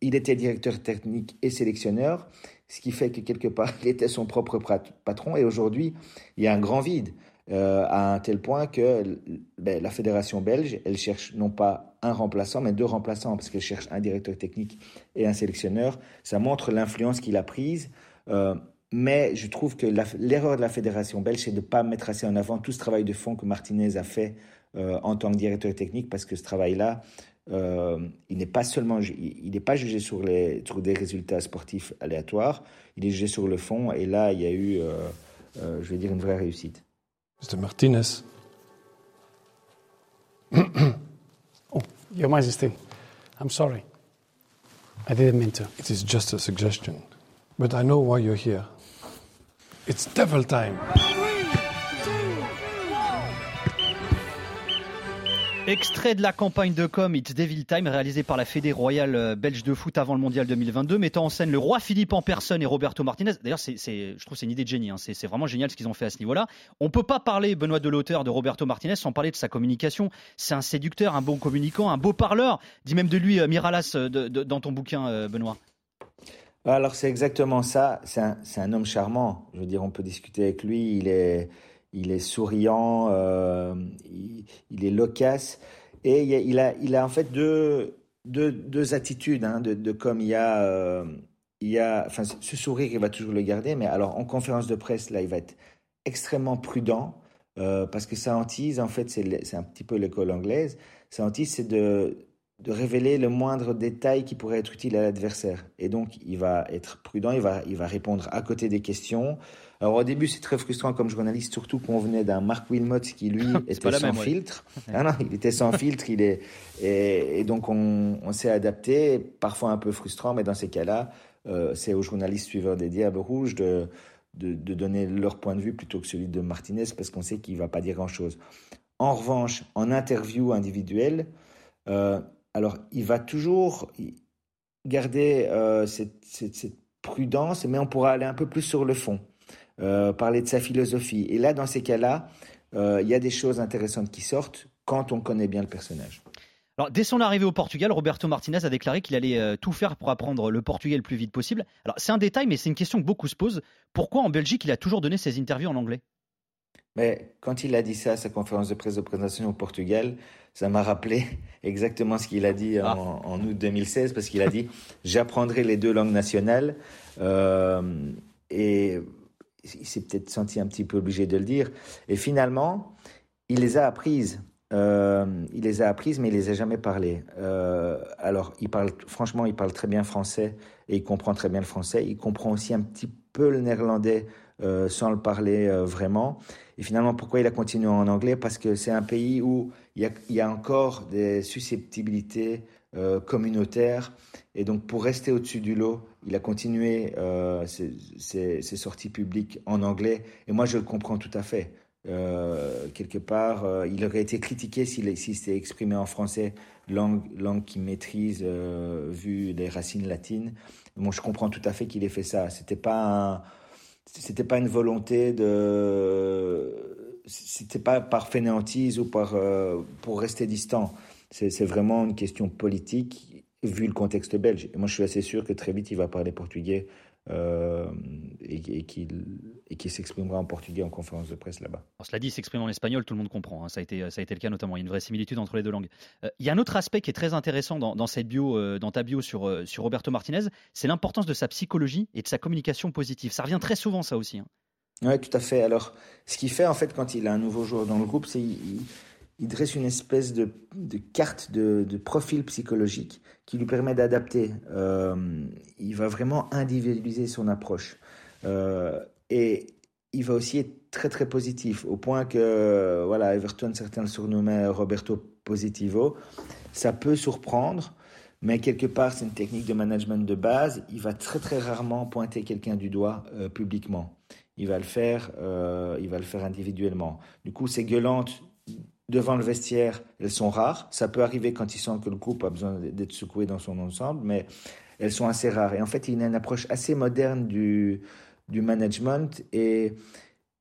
Il était directeur technique et sélectionneur, ce qui fait que quelque part, il était son propre patron. Et aujourd'hui, il y a un grand vide. Euh, à un tel point que ben, la fédération belge, elle cherche non pas un remplaçant, mais deux remplaçants, parce qu'elle cherche un directeur technique et un sélectionneur. Ça montre l'influence qu'il a prise. Euh, mais je trouve que l'erreur de la fédération belge, c'est de ne pas mettre assez en avant tout ce travail de fond que Martinez a fait euh, en tant que directeur technique, parce que ce travail-là, il n'est pas seulement, il n'est pas jugé sur, des résultats sportifs aléatoires, il est jugé sur le fond, et là, il y a eu, je vais dire, une vraie réussite. Mr. Martinez. oh, Your Majesty, I'm sorry. I didn't mean to. It is just a suggestion. But I know why you're here. It's devil time. Extrait de la campagne de com It's Devil Time réalisé par la Fédé royale belge de foot avant le mondial 2022, mettant en scène le roi Philippe en personne et Roberto Martinez. D'ailleurs, c'est, je trouve c'est une idée de. Hein. C'est, vraiment génial ce qu'ils ont fait à ce niveau-là. On peut pas parler, Benoît de l'auteur de Roberto Martinez sans parler de sa communication. C'est un séducteur, un bon communicant, un beau parleur. Dis même de lui, Miralas, de, de, dans ton bouquin, Benoît. Alors c'est exactement ça. C'est un, un homme charmant. Je veux dire, on peut discuter avec lui. Il est il est souriant, euh, il, est loquace, et il a, en fait deux, attitudes, hein, de, comme il a, euh, il a, enfin, ce sourire, il va toujours le garder, mais alors en conférence de presse, là, il va être extrêmement prudent, euh, parce que sa hantise, en fait, c'est un petit peu l'école anglaise, sa hantise, c'est de, de révéler le moindre détail qui pourrait être utile à l'adversaire. Et donc, il va être prudent, il va, il va répondre à côté des questions, alors au début, c'est très frustrant comme journaliste, surtout qu'on venait d'un Mark Wilmot qui lui était sans même, filtre. Ouais. Ah non, il était sans filtre, il est et, et donc on, on s'est adapté, parfois un peu frustrant, mais dans ces cas-là, euh, c'est aux journalistes suiveurs des Diables Rouges de, de, de, donner leur point de vue plutôt que celui de Martinez parce qu'on sait qu'il va pas dire grand-chose. En revanche, en interview individuelle, euh, alors il va toujours garder euh, cette, cette, cette prudence, mais on pourra aller un peu plus sur le fond. Euh, parler de sa philosophie. Et là, dans ces cas-là, euh, il y a des choses intéressantes qui sortent quand on connaît bien le personnage. Alors, dès son arrivée au Portugal, Roberto Martinez a déclaré qu'il allait euh, tout faire pour apprendre le portugais le plus vite possible. Alors, c'est un détail, mais c'est une question que beaucoup se posent. Pourquoi en Belgique, il a toujours donné ses interviews en anglais? Mais quand il a dit ça à sa conférence de presse de présentation au Portugal, ça m'a rappelé exactement ce qu'il a dit ah. en, en, août 2016, parce qu'il a dit j'apprendrai les deux langues nationales. Euh, et il s'est peut-être senti un petit peu obligé de le dire. Et finalement, il les a apprises. Euh, il les a apprises, mais il les a jamais parlé. Euh, alors, il parle, franchement, il parle très bien français et il comprend très bien le français. Il comprend aussi un petit peu le néerlandais euh, sans le parler euh, vraiment. Et finalement, pourquoi il a continué en anglais? Parce que c'est un pays où il y a, encore des susceptibilités euh, communautaires. Et donc, pour rester au-dessus du lot, il a continué euh, ses, sorties publiques en anglais. Et moi, je le comprends tout à fait. Euh, quelque part, euh, il aurait été critiqué s'il si s'était exprimé en français, langue, langue qu'il maîtrise, vu les racines latines. Bon, je comprends tout à fait qu'il ait fait ça. C'était pas c'était pas une volonté de, c'était pas par fainéantise ou par pour rester distant. C'est vraiment une question politique vu le contexte belge. Et moi, je suis assez sûr que très vite, il va parler portugais euh, et, et qu'il qu s'exprimera en portugais en conférence de presse là-bas. Cela dit, s'exprimer en espagnol, tout le monde comprend. Hein. Ça, a été, ça a été le cas notamment. Il y a une vraie similitude entre les deux langues. Euh, il y a un autre aspect qui est très intéressant dans, dans cette bio, euh, dans ta bio sur, euh, sur Roberto Martinez, c'est l'importance de sa psychologie et de sa communication positive. Ça revient très souvent, ça aussi. Hein. Oui, tout à fait. Alors, ce qu'il fait, en fait, quand il a un nouveau joueur dans le groupe, c'est il, dresse une espèce de, de carte de, de, profil psychologique qui lui permet d'adapter. Euh, il va vraiment individualiser son approche. Euh, et il va aussi être très très positif, au point que voilà, Everton, certains le surnommaient Roberto Positivo. Ça peut surprendre, mais quelque part, c'est une technique de management de base. Il va très très rarement pointer quelqu'un du doigt euh, publiquement. Il va le faire, il va le faire individuellement. Du coup, ces gueulantes devant le vestiaire, elles sont rares. Ça peut arriver quand ils sentent que le groupe a besoin d'être secoué dans son ensemble, mais elles sont assez rares. Et en fait, il a une approche assez moderne du, du management et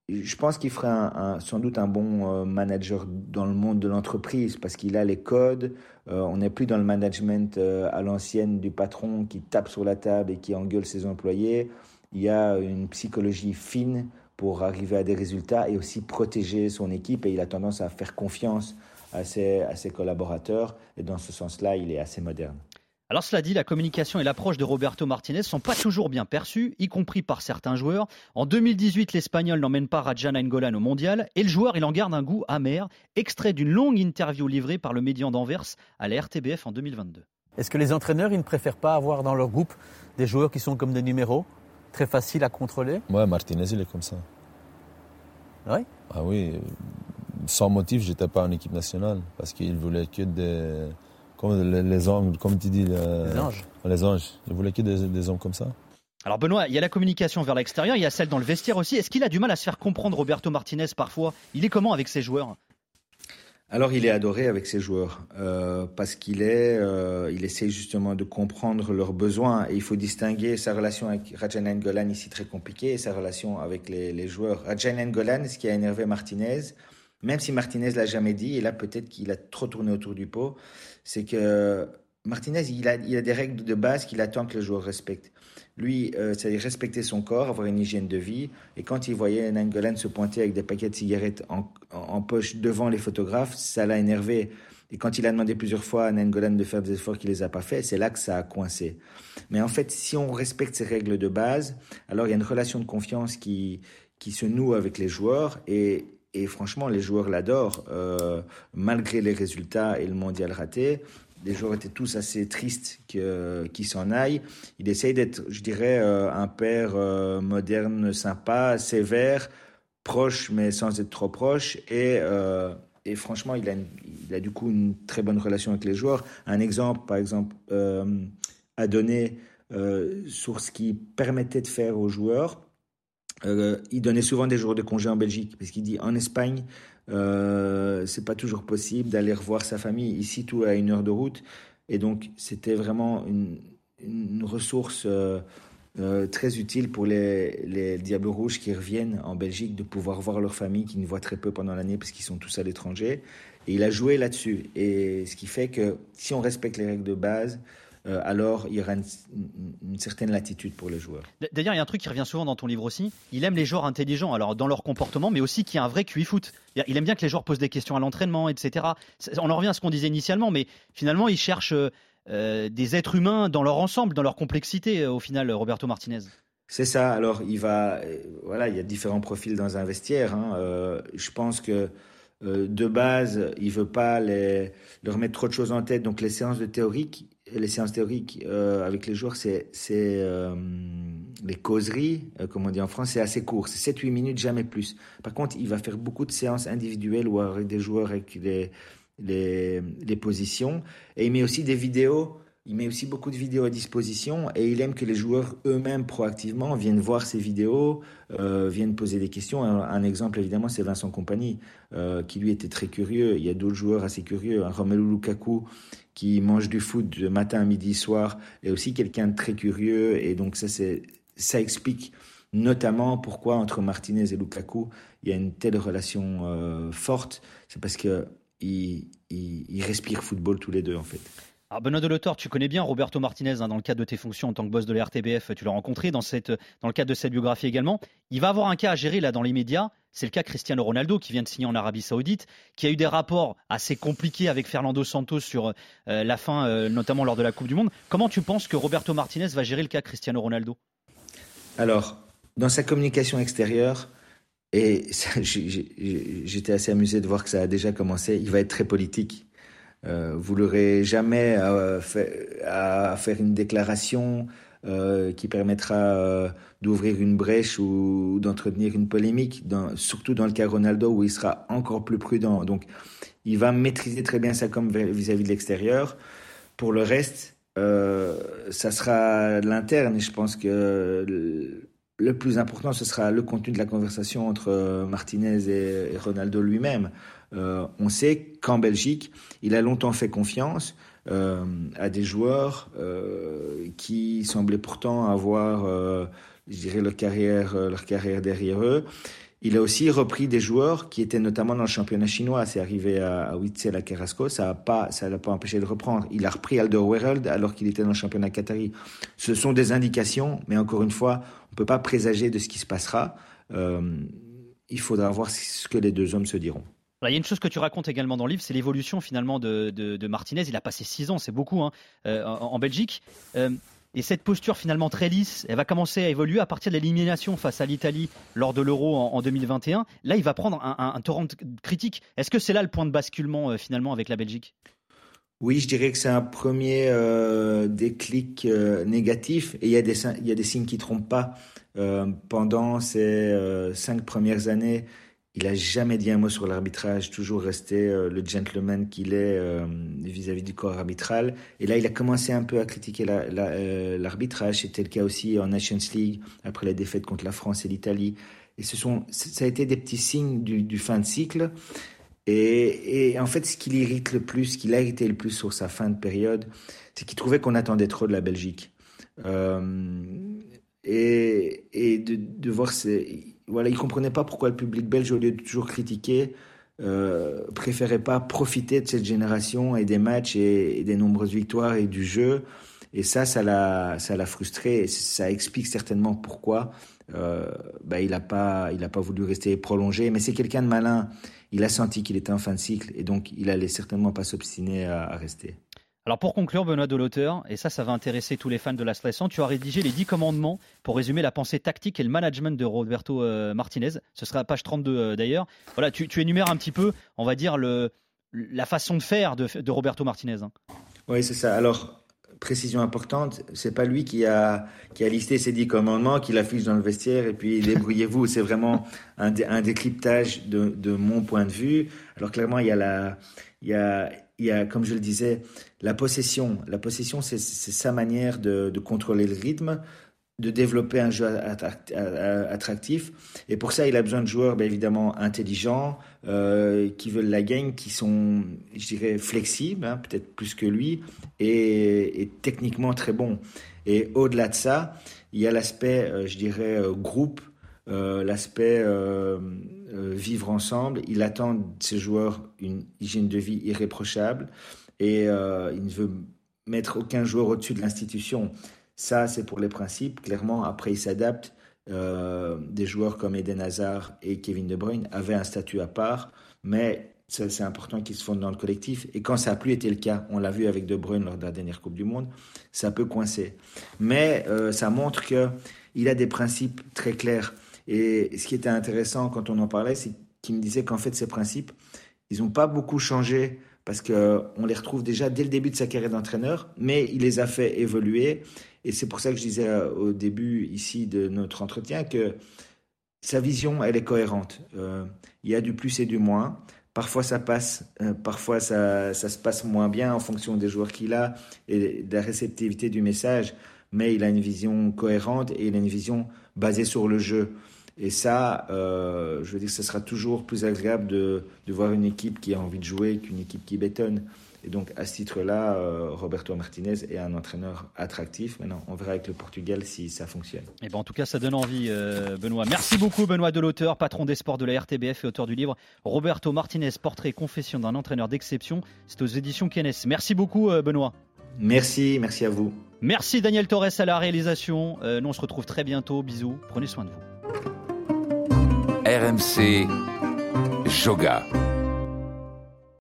je pense qu'il ferait sans doute un bon euh, manager dans le monde de l'entreprise parce qu'il a les codes. Euh, on n'est plus dans le management euh, à l'ancienne du patron qui tape sur la table et qui engueule ses employés. Il y a une psychologie fine pour arriver à des résultats et aussi protéger son équipe et il a tendance à faire confiance à ses, à ses collaborateurs et dans ce sens-là, il est assez moderne. Alors cela dit, la communication et l'approche de Roberto Martinez sont pas toujours bien perçues, y compris par certains joueurs. En 2018, l'Espagnol n'emmène pas Rajan Angolan au mondial et le joueur, il en garde un goût amer, extrait d'une longue interview livrée par le médian d'Anvers à la RTBF en 2022. Est-ce que les entraîneurs, ils ne préfèrent pas avoir dans leur groupe des joueurs qui sont comme des numéros, très faciles à contrôler Ouais, Martinez, il est comme ça. Oui Ah oui, sans motif, j'étais pas en équipe nationale parce qu'il voulait que des comme les, anges, comme tu dis. les anges. Les anges. Il voulait que des, des hommes comme ça. Alors Benoît, il y a la communication vers l'extérieur, il y a celle dans le vestiaire aussi. Est-ce qu'il a du mal à se faire comprendre Roberto Martinez parfois? Il est comment avec ses joueurs? Alors il est adoré avec ses joueurs euh, parce qu'il est, euh, il essaie justement de comprendre leurs besoins et il faut distinguer sa relation avec Rajan Golan ici très compliquée et sa relation avec les, les joueurs. Rajan Golan, ce qui a énervé Martinez, même si Martinez l'a jamais dit et là peut-être qu'il a trop tourné autour du pot, c'est que Martinez, il a, des règles de base qu'il attend que le joueur respecte. Lui, euh, c'est respecter son corps, avoir une hygiène de vie. Et quand il voyait Nangolan se pointer avec des paquets de cigarettes en, poche devant les photographes, ça l'a énervé. Et quand il a demandé plusieurs fois à Nangolan de faire des efforts qu'il les a pas fait, c'est là que ça a coincé. Mais en fait, si on respecte ces règles de base, alors il y a une relation de confiance qui, se noue avec les joueurs et, et franchement, les joueurs l'adorent, euh, malgré les résultats et le mondial raté. Les joueurs étaient tous assez tristes qu'il s'en aille. Il essaye d'être, je dirais, euh, un père euh, moderne, sympa, sévère, proche, mais sans être trop proche. Et, et franchement, il a, du coup une très bonne relation avec les joueurs. Un exemple, par exemple, à donner sur ce qui permettait de faire aux joueurs euh, il donnait souvent des jours de congé en Belgique, parce qu'il dit en Espagne, euh, c'est pas toujours possible d'aller revoir sa famille. Ici, tout à une heure de route. Et donc, c'était vraiment une, une ressource euh, euh, très utile pour les, les, Diables Rouges qui reviennent en Belgique de pouvoir voir leur famille, qui ne voient très peu pendant l'année parce qu'ils sont tous à l'étranger. Et il a joué là-dessus. Et ce qui fait que si on respecte les règles de base, euh, alors il y aura une, certaine latitude pour les joueurs. D'ailleurs, il y a un truc qui revient souvent dans ton livre aussi. Il aime les joueurs intelligents, alors dans leur comportement, mais aussi qui a un vrai QI foot. Il aime bien que les joueurs posent des questions à l'entraînement, etc. On en revient à ce qu'on disait initialement, mais finalement, il cherche euh, des êtres humains dans leur ensemble, dans leur complexité, euh, au final, Roberto Martinez. C'est ça. Alors, il va, voilà, il y a différents profils dans un vestiaire. Hein. je pense que de base, il veut pas les, leur mettre trop de choses en tête. Donc, les séances de théorique, les séances théoriques euh, avec les joueurs, c'est euh, les causeries, euh, comme on dit en France, c'est assez court, c'est 7-8 minutes, jamais plus. Par contre, il va faire beaucoup de séances individuelles ou avec des joueurs avec les, les, positions. Et il met aussi des vidéos il met aussi beaucoup de vidéos à disposition et il aime que les joueurs eux-mêmes proactivement viennent voir ces vidéos, euh, viennent poser des questions. Un, exemple évidemment c'est Vincent Compagnie euh, qui lui était très curieux. Il y a d'autres joueurs assez curieux. Un Romelu Lukaku qui mange du foot de matin, midi, soir est aussi quelqu'un de très curieux et donc ça ça explique notamment pourquoi entre Martinez et Lukaku il y a une telle relation euh, forte. C'est parce que ils, ils respirent football tous les deux en fait. Alors Benoît Delotor, tu connais bien Roberto Martinez hein, dans le cadre de tes fonctions en tant que boss de la RTBF, tu l'as rencontré dans, le cadre de cette biographie également. Il va avoir un cas à gérer là dans les médias, c'est le cas Cristiano Ronaldo qui vient de signer en Arabie Saoudite, qui a eu des rapports assez compliqués avec Fernando Santos sur euh, la fin, euh, notamment lors de la Coupe du Monde. Comment tu penses que Roberto Martinez va gérer le cas Cristiano Ronaldo? Alors, dans sa communication extérieure, et j'étais assez amusé de voir que ça a déjà commencé, il va être très politique euh, vous l'aurez jamais à, faire une déclaration euh, qui permettra euh, d'ouvrir une brèche ou d'entretenir une polémique, surtout dans le cas Ronaldo où il sera encore plus prudent. Donc, il va maîtriser très bien ça comme vis-à-vis de l'extérieur. Pour le reste, ça sera l'interne et je pense que le plus important, ce sera le contenu de la conversation entre Martinez et, Ronaldo lui-même. Euh, on sait qu'en Belgique, il a longtemps fait confiance euh, à des joueurs euh, qui semblaient pourtant avoir, je dirais, leur carrière, derrière eux. Il a aussi repris des joueurs qui étaient notamment dans le championnat chinois. C'est arrivé à, à Witzel, à Carrasco. Ça n'a pas, ça l'a pas empêché de reprendre. Il a repris Alderweireld alors qu'il était dans le championnat qatari. Ce sont des indications, mais encore une fois, on peut pas présager de ce qui se passera. Il faudra voir ce que les deux hommes se diront. Il y a une chose que tu racontes également dans le livre, c'est l'évolution finalement de, Martinez. Il a passé six ans, c'est beaucoup hein, euh, en, Belgique. Euh, et cette posture finalement très lisse, elle va commencer à évoluer à partir de l'élimination face à l'Italie lors de l'Euro en, en, 2021. Là, il va prendre un, un, un torrent critique. Est-ce que c'est là le point de basculement euh, finalement avec la Belgique? Oui, je dirais que c'est un premier déclic négatif et il y, a des, signes qui ne trompent pas. Pendant ces cinq premières années, il a jamais dit un mot sur l'arbitrage, toujours resté euh, le gentleman qu'il est vis-à-vis -vis du corps arbitral. Et là, il a commencé un peu à critiquer l'arbitrage. La, la, C'était le cas aussi en Nations League, après la défaite contre la France et l'Italie. Et ce sont, ça a été des petits signes du, fin de cycle. Et, en fait, ce qui l'irrite le plus, ce qui l'a irrité le plus sur sa fin de période, c'est qu'il trouvait qu'on attendait trop de la Belgique. Euh, et, de, voir voilà, il comprenait pas pourquoi le public belge, au lieu de toujours critiquer, euh, préférait pas profiter de cette génération et des matchs et, des nombreuses victoires et du jeu. Et ça, ça l'a, ça l'a frustré. Et ça explique certainement pourquoi euh, bah, il n'a pas, il a pas voulu rester prolongé. Mais c'est quelqu'un de malin il a senti qu'il était en fin de cycle et donc il allait certainement pas s'obstiner à, rester. Alors pour conclure, Benoît l'auteur, et ça, ça va intéresser tous les fans de la Slessan, tu as rédigé les 10 commandements pour résumer la pensée tactique et le management de Roberto euh, Martinez. Ce sera à page 32 euh, d'ailleurs. Voilà, tu, énumères un petit peu, on va dire, le, la façon de faire de, de Roberto Martinez. Hein. Oui, c'est ça. Alors, précision importante, c'est pas lui qui a, qui a listé ces dix commandements, qui l'affiche dans le vestiaire et puis débrouillez-vous. c'est vraiment un, un décryptage de, de, mon point de vue. Alors clairement, il y a la, il y a, il y a, comme je le disais, la possession. La possession, c'est sa manière de, contrôler le rythme, de développer un jeu attractif. Et pour ça, il a besoin de joueurs, bien évidemment, intelligents, euh, qui veulent la gagne, qui sont, je dirais, flexibles, hein, peut-être plus que lui, et, et, techniquement très bons. Et au-delà de ça, il y a l'aspect, euh, je dirais, euh, groupe, euh, l'aspect euh, euh, vivre ensemble. Il attend de ses joueurs une hygiène de vie irréprochable et il ne veut mettre aucun joueur au-dessus de l'institution. Ça, c'est pour les principes. Clairement, après, il s'adapte. Des joueurs comme Eden Hazard et Kevin De Bruyne avaient un statut à part, mais c'est important qu'ils se fondent dans le collectif. Et quand ça n'a plus été le cas, on l'a vu avec De Bruyne lors de la dernière Coupe du Monde, ça peut coincer. Mais ça montre qu'il a des principes très clairs. Et ce qui était intéressant quand on en parlait, c'est qu'il me disait qu'en fait, ces principes, ils n'ont pas beaucoup changé parce qu'on les retrouve déjà dès le début de sa carrière d'entraîneur, mais il les a fait évoluer. Et c'est pour ça que je disais au début ici de notre entretien que sa vision, elle est cohérente. Euh, il y a du plus et du moins. Parfois ça passe, euh, parfois ça, se passe moins bien en fonction des joueurs qu'il a et de la réceptivité du message, mais il a une vision cohérente et il a une vision basée sur le jeu. Et ça, euh, je veux dire, ce sera toujours plus agréable de, de, voir une équipe qui a envie de jouer qu'une équipe qui bétonne. Et donc, à ce titre-là, euh, Roberto Martinez est un entraîneur attractif. Maintenant, on verra avec le Portugal si ça fonctionne. Et ben, en tout cas, ça donne envie, euh, Benoît. Merci beaucoup, Benoît l'auteur, patron des sports de la RTBF et auteur du livre Roberto Martinez, portrait confession d'un entraîneur d'exception. C'est aux éditions Kennes. Merci beaucoup, Benoît. Merci, merci à vous. Merci, Daniel Torres, à la réalisation. Nous, on se retrouve très bientôt. Bisous. Prenez soin de vous. RMC Joga.